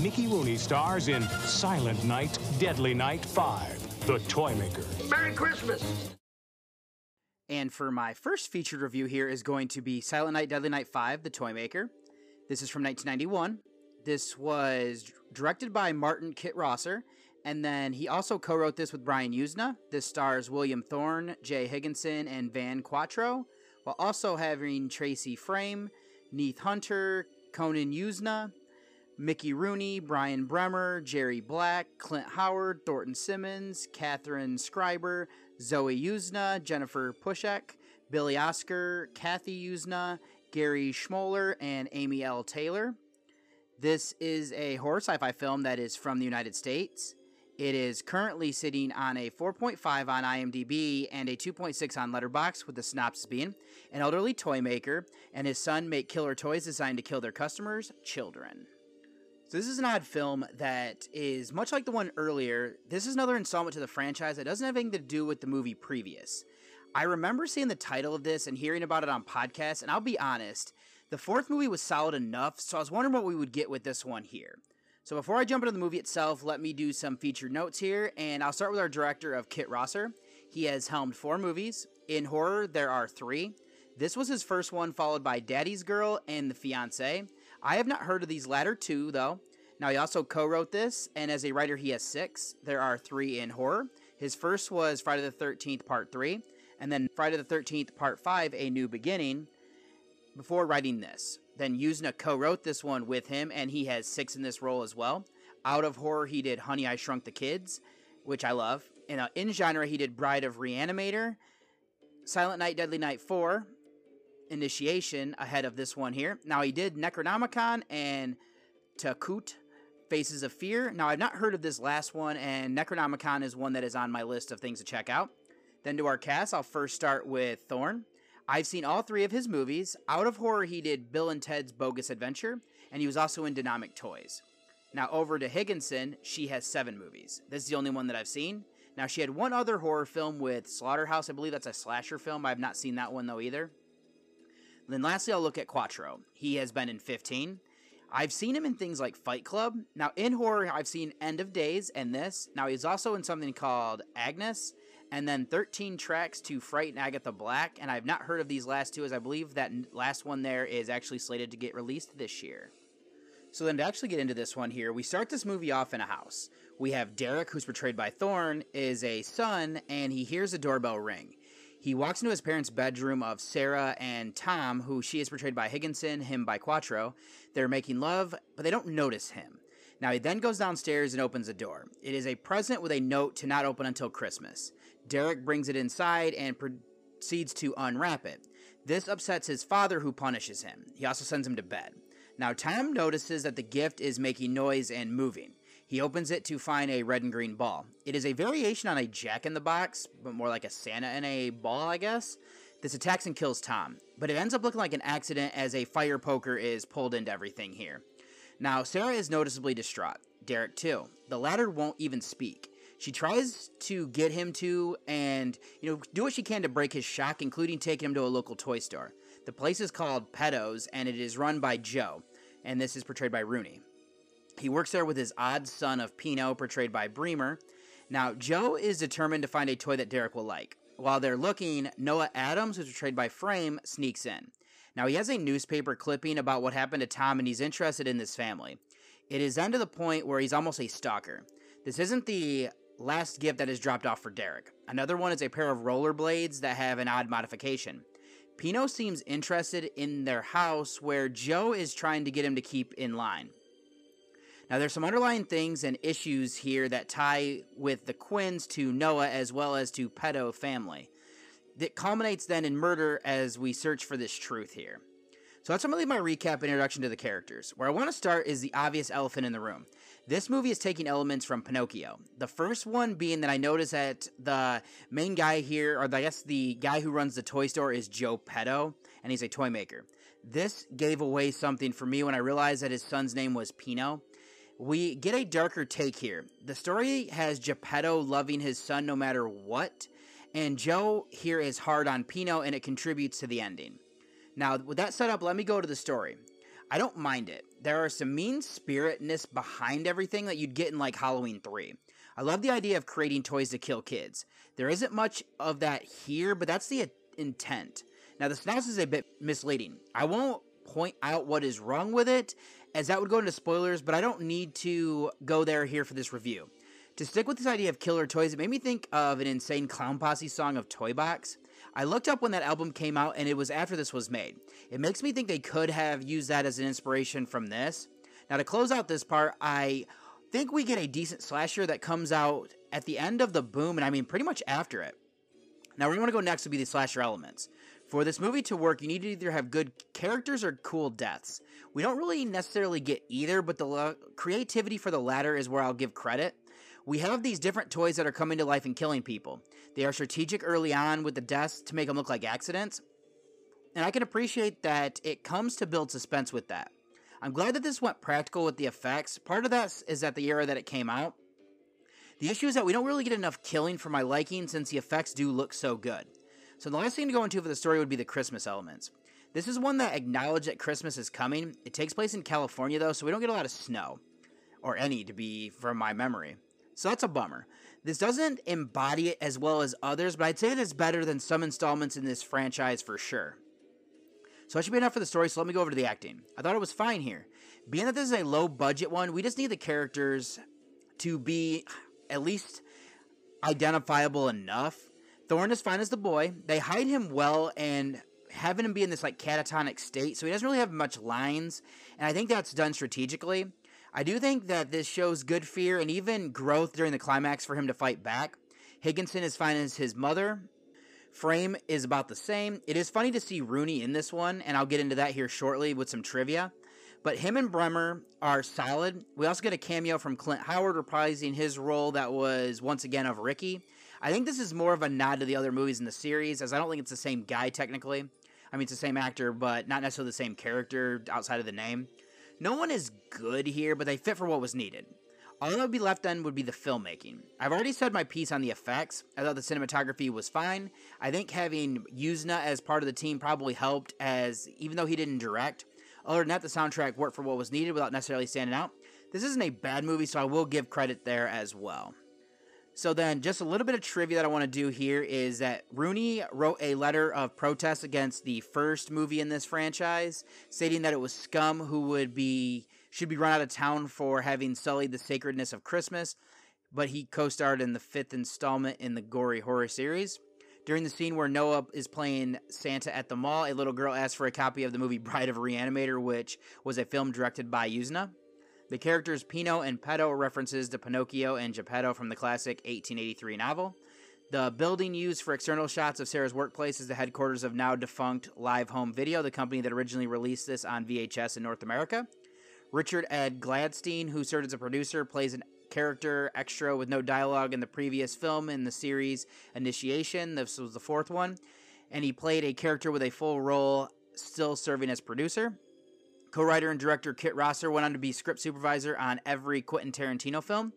Mickey Rooney stars in Silent Night, Deadly Night 5, The Toy Maker. Merry Christmas! And for my first featured review here is going to be Silent Night, Deadly Night 5, The Toy Maker. This is from 1991. This was directed by Martin Kitrosser, and then he also co wrote this with Brian Yuzna. This stars William Thorne, Jay Higginson, and Van Quattro, while also having Tracy Fraim, Neith Hunter, Conan Yuzna, Mickey Rooney, Brian Bremer, Jerry Black, Clint Howard, Thornton Simmons, Catherine Schreiber, Zoe Yuzna, Jennifer Pushek, Billy Oscar, Kathy Yuzna, Gary Schmoller, and Amy L. Taylor. This is a horror sci fi film that is from the United States. It is currently sitting on a 4.5 on IMDb and a 2.6 on Letterboxd, with the synopsis being an elderly toy maker and his son make killer toys designed to kill their customers, children. So this is an odd film that is much like the one earlier. This is another installment to the franchise that doesn't have anything to do with the movie previous. I remember seeing the title of this and hearing about it on podcasts, and I'll be honest, the fourth movie was solid enough, so I was wondering what we would get with this one here. So before I jump into the movie itself, let me do some feature notes here, and I'll start with our director of Kitrosser. He has helmed four movies. In horror, there are three. This was his first one, followed by Daddy's Girl and The Fiance. I have not heard of these latter two, though. Now, he also co wrote this, and as a writer, he has six. There are three in horror. His first was Friday the 13th, Part 3, and then Friday the 13th, Part 5, A New Beginning, before writing this. Then Yuzna co-wrote this one with him, and he has six in this role as well. Out of horror, he did Honey, I Shrunk the Kids, which I love. And uh, in genre, he did Bride of Reanimator, Silent Night, Deadly Night 4, Initiation, ahead of this one here. Now, he did Necronomicon and Takut, Faces of Fear. Now, I've not heard of this last one, and Necronomicon is one that is on my list of things to check out. Then to our cast, I'll first start with Thorne. I've seen all three of his movies. Out of horror, he did Bill and Ted's Bogus Adventure, and he was also in Dynamic Toys. Now, over to Higginson, she has seven movies. This is the only one that I've seen. Now, she had one other horror film with Slaughterhouse. I believe that's a slasher film. I've not seen that one, though, either. Then, lastly, I'll look at Quattro. He has been in 15. I've seen him in things like Fight Club. Now, in horror, I've seen End of Days and this. Now, he's also in something called Agnes, and then 13 tracks to Frighten Agatha Black. And I've not heard of these last two, as I believe that last one there is actually slated to get released this year. So then to actually get into this one here, we start this movie off in a house. We have Derek, who's portrayed by Thorne, is a son, and he hears a doorbell ring. He walks into his parents' bedroom of Sarah and Tom, who she is portrayed by Higginson, him by Quattro. They're making love, but they don't notice him. Now he then goes downstairs and opens the door. It is a present with a note to not open until Christmas. Derek brings it inside and proceeds to unwrap it. This upsets his father, who punishes him. He also sends him to bed. Now, Tom notices that the gift is making noise and moving. He opens it to find a red and green ball. It is a variation on a jack in the box, but more like a Santa in a ball, I guess. This attacks and kills Tom, but it ends up looking like an accident as a fire poker is pulled into everything here. Now, Sarah is noticeably distraught. Derek, too. The latter won't even speak. She tries to get him to and, you know, do what she can to break his shock, including taking him to a local toy store. The place is called Petto's, and it is run by Joe, and this is portrayed by Rooney. He works there with his odd son of Pino, portrayed by Bremer. Now, Joe is determined to find a toy that Derek will like. While they're looking, Noah Adams, who's portrayed by Fraim, sneaks in. Now, he has a newspaper clipping about what happened to Tom, and he's interested in this family. It is then to the point where he's almost a stalker. This isn't the last gift that is dropped off for Derek. Another one is a pair of rollerblades that have an odd modification. Pino seems interested in their house where Joe is trying to get him to keep in line. Now, there's some underlying things and issues here that tie with the Quinns to Noah as well as to Petto family. That culminates then in murder as we search for this truth here. So that's really my recap and introduction to the characters. Where I want to start is the obvious elephant in the room. This movie is taking elements from Pinocchio. The first one being that I noticed that the main guy here, or I guess the guy who runs the toy store, is Joe Petto, and he's a toy maker. This gave away something for me when I realized that his son's name was Pino. We get a darker take here. The story has Geppetto loving his son no matter what, and Joe here is hard on Pino, and it contributes to the ending. Now, with that set up, let me go to the story. I don't mind it. There are some mean spiritness behind everything that you'd get in like Halloween 3. I love the idea of creating toys to kill kids. There isn't much of that here, but that's the intent. Now, the synopsis is a bit misleading. I won't point out what is wrong with it, as that would go into spoilers, but I don't need to go there here for this review. To stick with this idea of killer toys, it made me think of an insane clown posse song of Toy Box. I looked up when that album came out, and it was after this was made. It makes me think they could have used that as an inspiration from this. Now, to close out this part, I think we get a decent slasher that comes out at the end of the boom, and I mean pretty much after it. Now, where we want to go next would be the slasher elements. For this movie to work, you need to either have good characters or cool deaths. We don't really necessarily get either, but the creativity for the latter is where I'll give credit. We have these different toys that are coming to life and killing people. They are strategic early on with the deaths to make them look like accidents. And I can appreciate that it comes to build suspense with that. I'm glad that this went practical with the effects. Part of that is that the era that it came out. The issue is that we don't really get enough killing for my liking since the effects do look so good. So the last thing to go into for the story would be the Christmas elements. This is one that acknowledges that Christmas is coming. It takes place in California though, so we don't get a lot of snow. Or any to be from my memory. So that's a bummer. This doesn't embody it as well as others, but I'd say it is better than some installments in this franchise for sure. So that should be enough for the story, so let me go over to the acting. I thought it was fine here. Being that this is a low budget one, we just need the characters to be at least identifiable enough Thorne is fine as the boy. They hide him well, and having him be in this like catatonic state, so he doesn't really have much lines, and I think that's done strategically. I do think that this shows good fear and even growth during the climax for him to fight back. Higginson is fine as his mother. Fraim is about the same. It is funny to see Rooney in this one, and I'll get into that here shortly with some trivia. But him and Bremer are solid. We also get a cameo from Clint Howard reprising his role that was once again of Ricky. I think this is more of a nod to the other movies in the series, as I don't think it's the same guy technically. I mean, it's the same actor, but not necessarily the same character outside of the name. No one is good here, but they fit for what was needed. All that would be left then would be the filmmaking. I've already said my piece on the effects. I thought the cinematography was fine. I think having Yuzna as part of the team probably helped, as even though he didn't direct, other than that, the soundtrack worked for what was needed without necessarily standing out. This isn't a bad movie, so I will give credit there as well. So then, just a little bit of trivia that I want to do here is that Rooney wrote a letter of protest against the first movie in this franchise, stating that it was scum who would be should be run out of town for having sullied the sacredness of Christmas. But he co-starred in the fifth installment in the gory horror series. During the scene where Noah is playing Santa at the mall, a little girl asks for a copy of the movie Bride of a Reanimator, which was a film directed by Yuzna. The characters Pino and Petto are references to Pinocchio and Geppetto from the classic 1883 novel. The building used for external shots of Sarah's workplace is the headquarters of now defunct Live Home Video, the company that originally released this on VHS in North America. Richard Ed Gladstein, who served as a producer, plays an character extra with no dialogue in the previous film in the series Initiation. This was the fourth one. And he played a character with a full role, still serving as producer. Co writer and director Kitrosser went on to be script supervisor on every Quentin Tarantino film.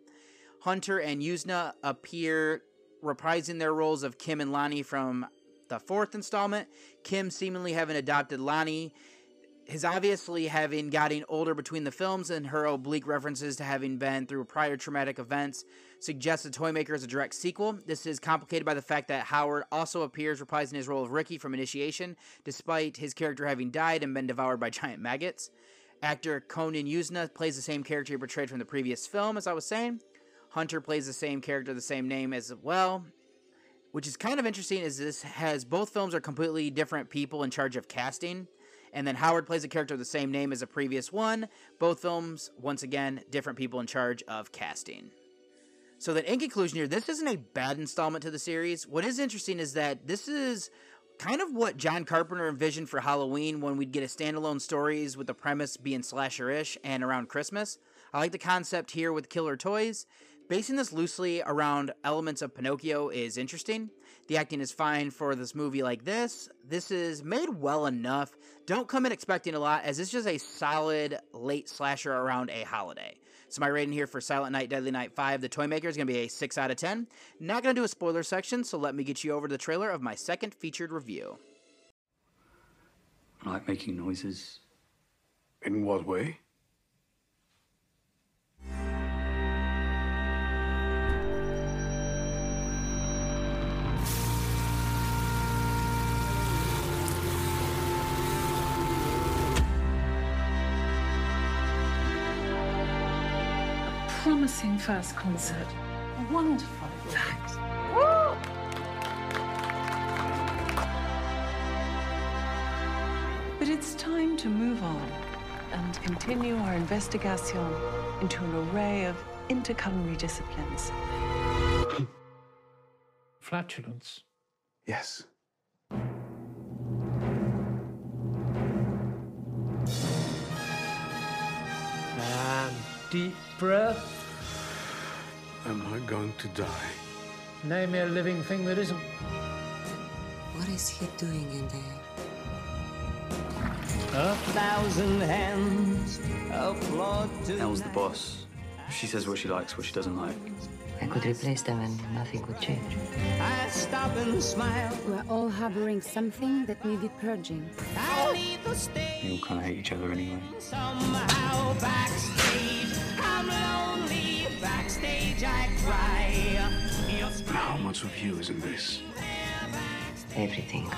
Hunter and Yuzna appear reprising their roles of Kim and Lonnie from the fourth installment. Kim seemingly having adopted Lonnie, his obviously having gotten older between the films, and her oblique references to having been through prior traumatic events suggests the Toymaker is a direct sequel. This is complicated by the fact that Howard also appears reprising his role of Ricky from Initiation, despite his character having died and been devoured by giant maggots. Actor Conan Yuzna plays the same character he portrayed from the previous film, as I was saying. Hunter plays the same character, the same name as well. Which is kind of interesting, is this has both films are completely different people in charge of casting. And then Howard plays a character of the same name as the previous one. Both films, once again, different people in charge of casting. So that in conclusion here, this isn't a bad installment to the series. What is interesting is that this is kind of what John Carpenter envisioned for Halloween when we'd get a standalone stories with the premise being slasher-ish and around Christmas. I like the concept here with Killer Toys. Basing this loosely around elements of Pinocchio is interesting. The acting is fine for this movie like this. This is made well enough. Don't come in expecting a lot, as it's just a solid late slasher around a holiday. So my rating here for Silent Night, Deadly Night 5, The Toymaker, is going to be a 6 out of 10. Not going to do a spoiler section, so let me get you over to the trailer of my second featured review. I like making noises. In what way? Promising first concert. A Wonderful. Thanks. But it's time to move on and continue our investigation into an array of interculinary disciplines. Flatulence? Yes. And deep breath. Am I going to die? Name me a living thing that isn't. What is he doing in there? A thousand hands applaud to Elle's the boss. She says what she likes, what she doesn't like. I could replace them and nothing would change. I stop and smile. We're all harboring something that needed purging. I leave the stage. We all kind of hate each other anyway. Somehow backstage, I'm lonely. Backstage, I cry. How much of you is in this? Everything.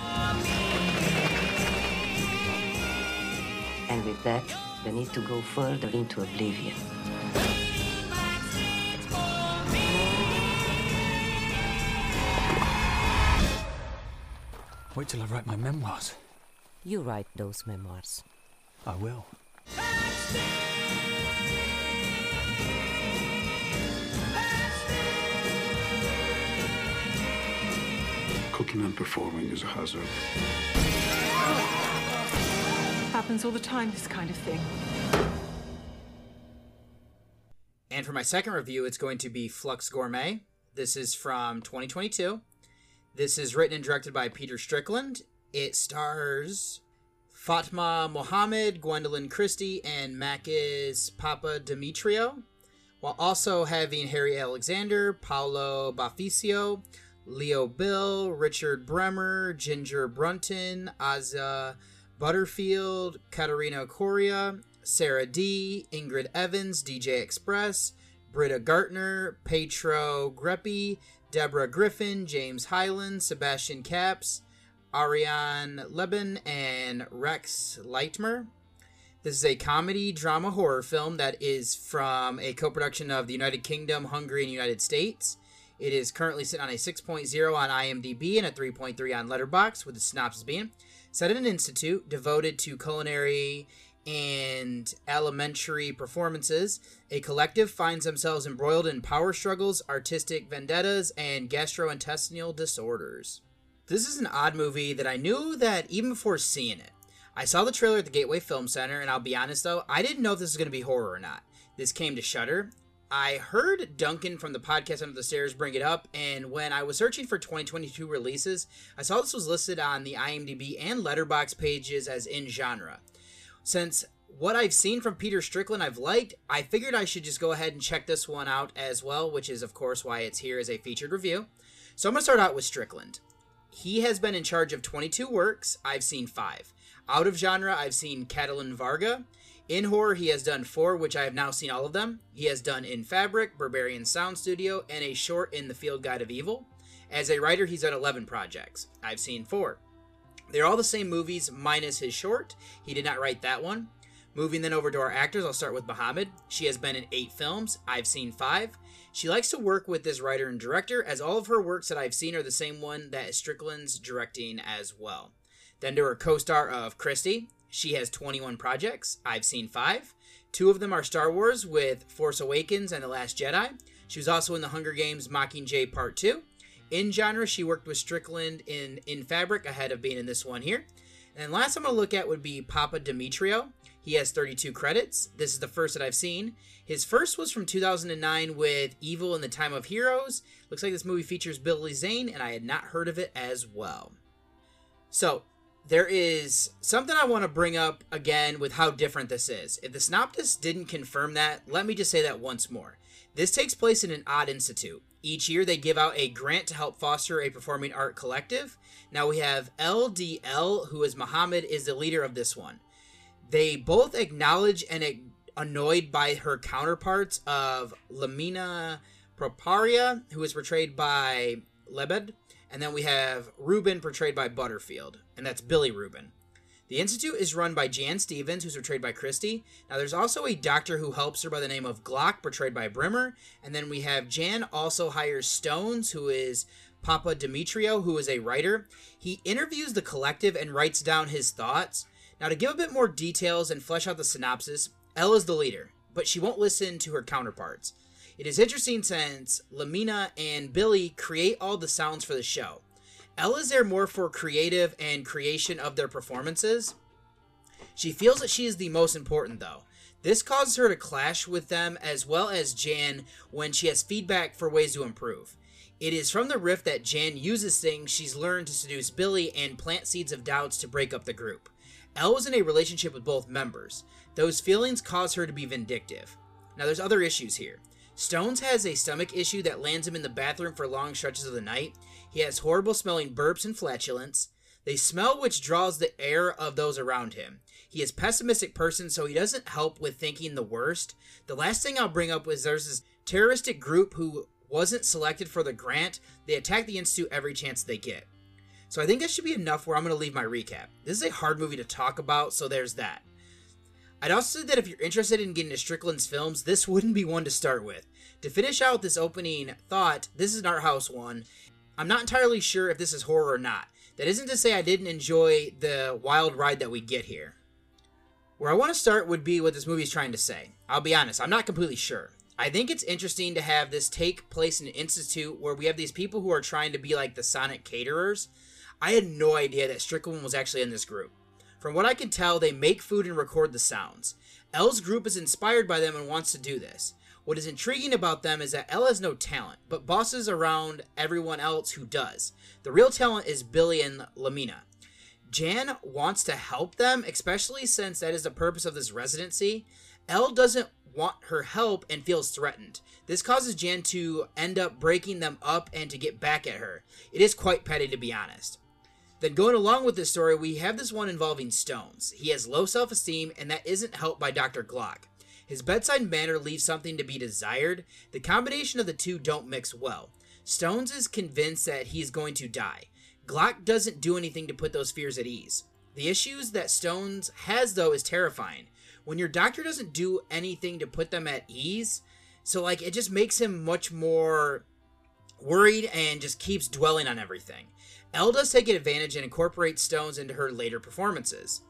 And with that, the need to go further into oblivion. Wait till I write my memoirs. You write those memoirs. I will. Cooking and performing is a hazard. Happens all the time, this kind of thing. And for my second review, it's going to be Flux Gourmet. This is from 2022. This is written and directed by Peter Strickland. It stars Fatma Mohamed, Gwendoline Christie, and Makis Papadimitriou, while also having Harry Alexander, Paolo Baficio, Leo Bill, Richard Bremmer, Ginger Brunton, Asa Butterfield, Katarina Coria, Sarah D, Ingrid Evans, DJ Express, Britta Gartner, Petro Greppi, Deborah Griffin, James Highland, Sebastian Caps, Ariane Labed, and Rex Leitmer. This is a comedy drama horror film that is from a co production of the United Kingdom, Hungary, and United States. It is currently sitting on a 6.0 on IMDb and a 3.3 on Letterboxd, with the synopsis being set in an institute devoted to culinary and elementary performances, a collective finds themselves embroiled in power struggles, artistic vendettas, and gastrointestinal disorders. This is an odd movie that I knew that even before seeing it. I saw the trailer at the Gateway Film Center, and I'll be honest though, I didn't know if this was going to be horror or not. This came to Shudder. I heard Duncan from the podcast Under the Stairs bring it up, and when I was searching for 2022 releases, I saw this was listed on the IMDb and Letterboxd pages as in genre. Since what I've seen from Peter Strickland I've liked, I figured I should just go ahead and check this one out as well, which is, of course, why it's here as a featured review. So I'm going to start out with Strickland. He has been in charge of 22 works, I've seen five. Out of genre, I've seen Katalin Varga. In horror, he has done four, which I have now seen all of them. He has done In Fabric, Berberian Sound Studio, and a short in The Field Guide of Evil. As a writer, he's done 11 projects. I've seen four. They're all the same movies, minus his short. He did not write that one. Moving then over to our actors, I'll start with Mohamed. She has been in eight films. I've seen five. She likes to work with this writer and director, as all of her works that I've seen are the same one that Strickland's directing as well. Then to her co star of Christie. She has 21 projects. I've seen five. Two of them are Star Wars with Force Awakens and The Last Jedi. She was also in The Hunger Games Mockingjay Part 2. In genre, she worked with Strickland in In Fabric ahead of being in this one here. And last I'm going to look at would be Papadimitriou. He has 32 credits. This is the first that I've seen. His first was from 2009 with Evil in the Time of Heroes. Looks like this movie features Billy Zane, and I had not heard of it as well. So, there is something I want to bring up again with how different this is. If the synopsis didn't confirm that, let me just say that once more. This takes place in an odd institute. Each year they give out a grant to help foster a performing art collective. Now we have LDL, who is Mohamed, is the leader of this one. They both acknowledge and ag- annoyed by her counterparts of Lamina Propria, who is portrayed by Labed, and then we have Ruben, portrayed by Butterfield, and that's Billy Rubin. The Institute is run by Jan Stevens, who's portrayed by Christie. Now, there's also a doctor who helps her by the name of Glock, portrayed by Bremmer. And then we have Jan also hires Stones, who is Papadimitriou, who is a writer. He interviews the collective and writes down his thoughts. Now, to give a bit more details and flesh out the synopsis, Elle is the leader, but she won't listen to her counterparts. It is interesting since Lamina and Billy create all the sounds for the show. Elle is there more for creative and creation of their performances. She feels that she is the most important, though. This causes her to clash with them as well as Jan when she has feedback for ways to improve. It is from the rift that Jan uses things she's learned to seduce Billy and plant seeds of doubts to break up the group. Elle was in a relationship with both members. Those feelings cause her to be vindictive. Now, there's other issues here. Stones has a stomach issue that lands him in the bathroom for long stretches of the night. He has horrible smelling burps and flatulence. They smell which draws the air of those around him. He is pessimistic person, so he doesn't help with thinking the worst. The last thing I'll bring up is there's this terroristic group who wasn't selected for the grant. They attack the institute every chance they get. So I think that should be enough where I'm going to leave my recap. This is a hard movie to talk about, so there's that. I'd also say that if you're interested in getting to Strickland's films, this wouldn't be one to start with. To finish out this opening thought, this is an art house one. I'm not entirely sure if this is horror or not. That isn't to say I didn't enjoy the wild ride that we get here. Where I want to start would be what this movie is trying to say. I'll be honest, I'm not completely sure. I think it's interesting to have this take place in an institute where we have these people who are trying to be like the Sonic caterers. I had no idea that Strickland was actually in this group. From what I can tell, they make food and record the sounds. Elle's group is inspired by them and wants to do this. What is intriguing about them is that Elle has no talent, but bosses around everyone else who does. The real talent is Billy and Lamina. Jan wants to help them, especially since that is the purpose of this residency. Elle doesn't want her help and feels threatened. This causes Jan to end up breaking them up and to get back at her. It is quite petty to be honest. Then going along with this story, we have this one involving Stones. He has low self-esteem and that isn't helped by Dr. Glock. His bedside manner leaves something to be desired. The combination of the two don't mix well. Stones is convinced that he's going to die. Glock doesn't do anything to put those fears at ease. The issues that Stones has, though, is terrifying. When your doctor doesn't do anything to put them at ease, so like it just makes him much more worried and just keeps dwelling on everything. Elle does take advantage and incorporate Stones into her later performances.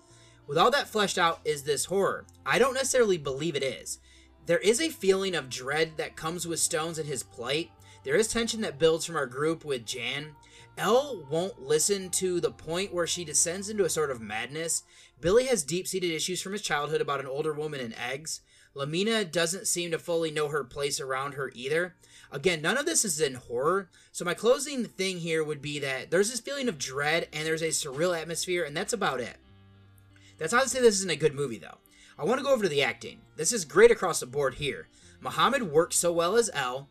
With all that fleshed out, is this horror? I don't necessarily believe it is. There is a feeling of dread that comes with Stones and his plight. There is tension that builds from our group with Jan. Elle won't listen to the point where she descends into a sort of madness. Billy has deep seated issues from his childhood about an older woman and eggs. Lamina doesn't seem to fully know her place around her either. Again, none of this is in horror, so my closing thing here would be that there's this feeling of dread and there's a surreal atmosphere, and that's about it. That's not to say this isn't a good movie, though. I want to go over to the acting. This is great across the board here. Mohamed works so well as Elle.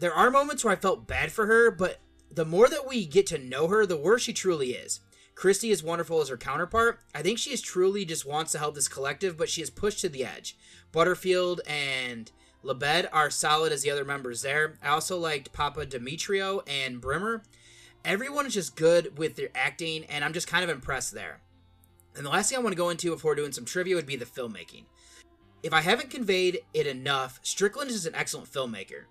There are moments where I felt bad for her, but the more that we get to know her, the worse she truly is. Christie is wonderful as her counterpart. I think she is truly just wants to help this collective, but she is pushed to the edge. Butterfield and Labed are solid as the other members there. I also liked Papadimitriou and Bremmer. Everyone is just good with their acting, and I'm just kind of impressed there. And the last thing I want to go into before doing some trivia would be the filmmaking. If I haven't conveyed it enough, Strickland is an excellent filmmaker.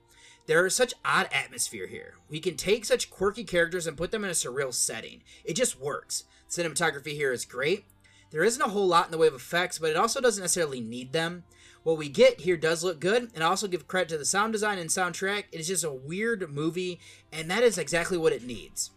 There is such odd atmosphere here. We can take such quirky characters and put them in a surreal setting. It just works. Cinematography here is great. There isn't a whole lot in the way of effects, but it also doesn't necessarily need them. What we get here does look good, and I also give credit to the sound design and soundtrack. It is just a weird movie, and that is exactly what it needs.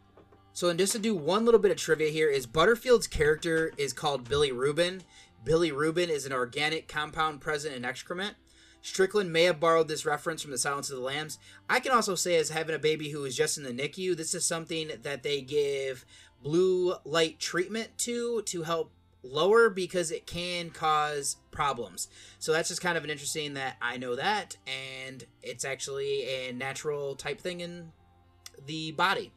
So, and just to do one little bit of trivia here, is Butterfield's character is called Billy Rubin. Bilirubin is an organic compound present in excrement. Strickland may have borrowed this reference from The Silence of the Lambs. I can also say, as having a baby who is just in the NICU, this is something that they give blue light treatment to to help lower because it can cause problems. So that's just kind of an interesting that I know that, and it's actually a natural type thing in the body.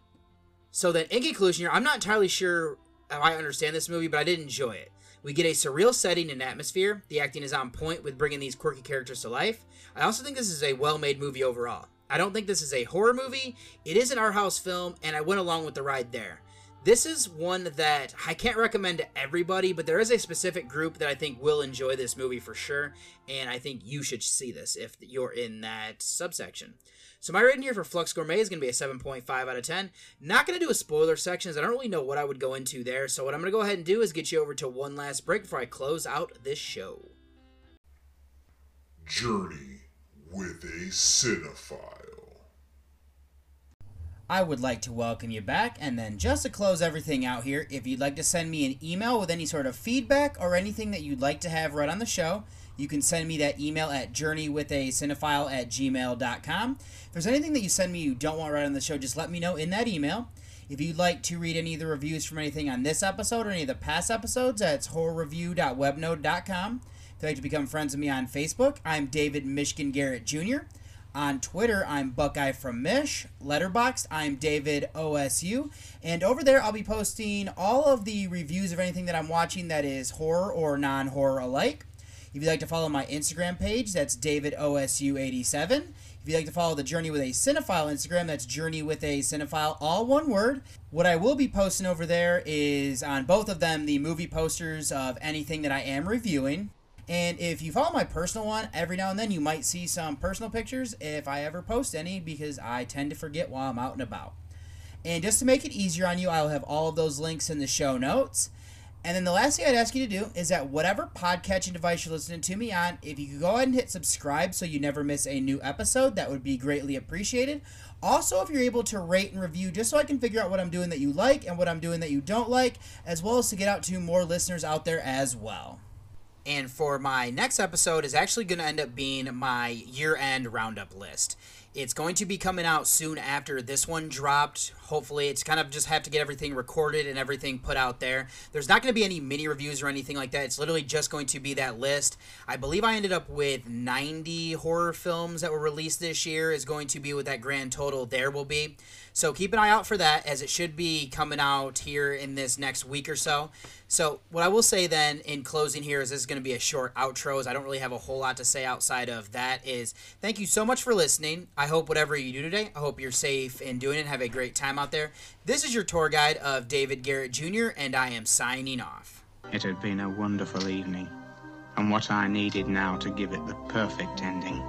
So then, in conclusion, here, I'm not entirely sure how I understand this movie, but I did enjoy it. We get a surreal setting and atmosphere. The acting is on point with bringing these quirky characters to life. I also think this is a well made movie overall. I don't think this is a horror movie. It is an art house film, and I went along with the ride there. This is one that I can't recommend to everybody, but there is a specific group that I think will enjoy this movie for sure, and I think you should see this if you're in that subsection. So my rating here for Flux Gourmet is going to be a 7.5 out of 10. Not going to do a spoiler section, as I don't really know what I would go into there. So what I'm going to go ahead and do is get you over to one last break before I close out this show. Journey with a Cinephile. I would like to welcome you back, and then just to close everything out here, if you'd like to send me an email with any sort of feedback or anything that you'd like to have read on the show, you can send me that email at journeywithacinephile at gmail.com. If there's anything that you send me you don't want read on the show, just let me know in that email. If you'd like to read any of the reviews from anything on this episode or any of the past episodes, that's horrorreview.webnode.com. If you'd like to become friends with me on Facebook, I'm David Michigan Garrett Jr. On Twitter, I'm Buckeye from Mish. Letterboxd, I'm David OSU. And over there, I'll be posting all of the reviews of anything that I'm watching that is horror or non horror alike. If you'd like to follow my Instagram page, that's David OSU87. If you'd like to follow the Journey with a Cinephile Instagram, that's Journey with a Cinephile, all one word. What I will be posting over there is on both of them the movie posters of anything that I am reviewing. And if you follow my personal one, every now and then you might see some personal pictures if I ever post any because I tend to forget while I'm out and about. And just to make it easier on you, I will have all of those links in the show notes. And then the last thing I'd ask you to do is that whatever podcatching device you're listening to me on, if you could go ahead and hit subscribe so you never miss a new episode, that would be greatly appreciated. Also, if you're able to rate and review, just so I can figure out what I'm doing that you like and what I'm doing that you don't like, as well as to get out to more listeners out there as well. And for my next episode is actually going to end up being my year-end roundup list. It's going to be coming out soon after this one dropped. Hopefully, it's kind of just have to get everything recorded and everything put out there. There's not going to be any mini reviews or anything like that. It's literally just going to be that list. I believe I ended up with 90 horror films that were released this year, is going to be what that grand total there will be. So keep an eye out for that as it should be coming out here in this next week or so. So what I will say then in closing here is this is going to be a short outro as I don't really have a whole lot to say outside of that is thank you so much for listening. I hope whatever you do today, I hope you're safe in doing it and have a great time out there. This is your tour guide of David Garrett Jr. and I am signing off. It had been a wonderful evening and what I needed now to give it the perfect ending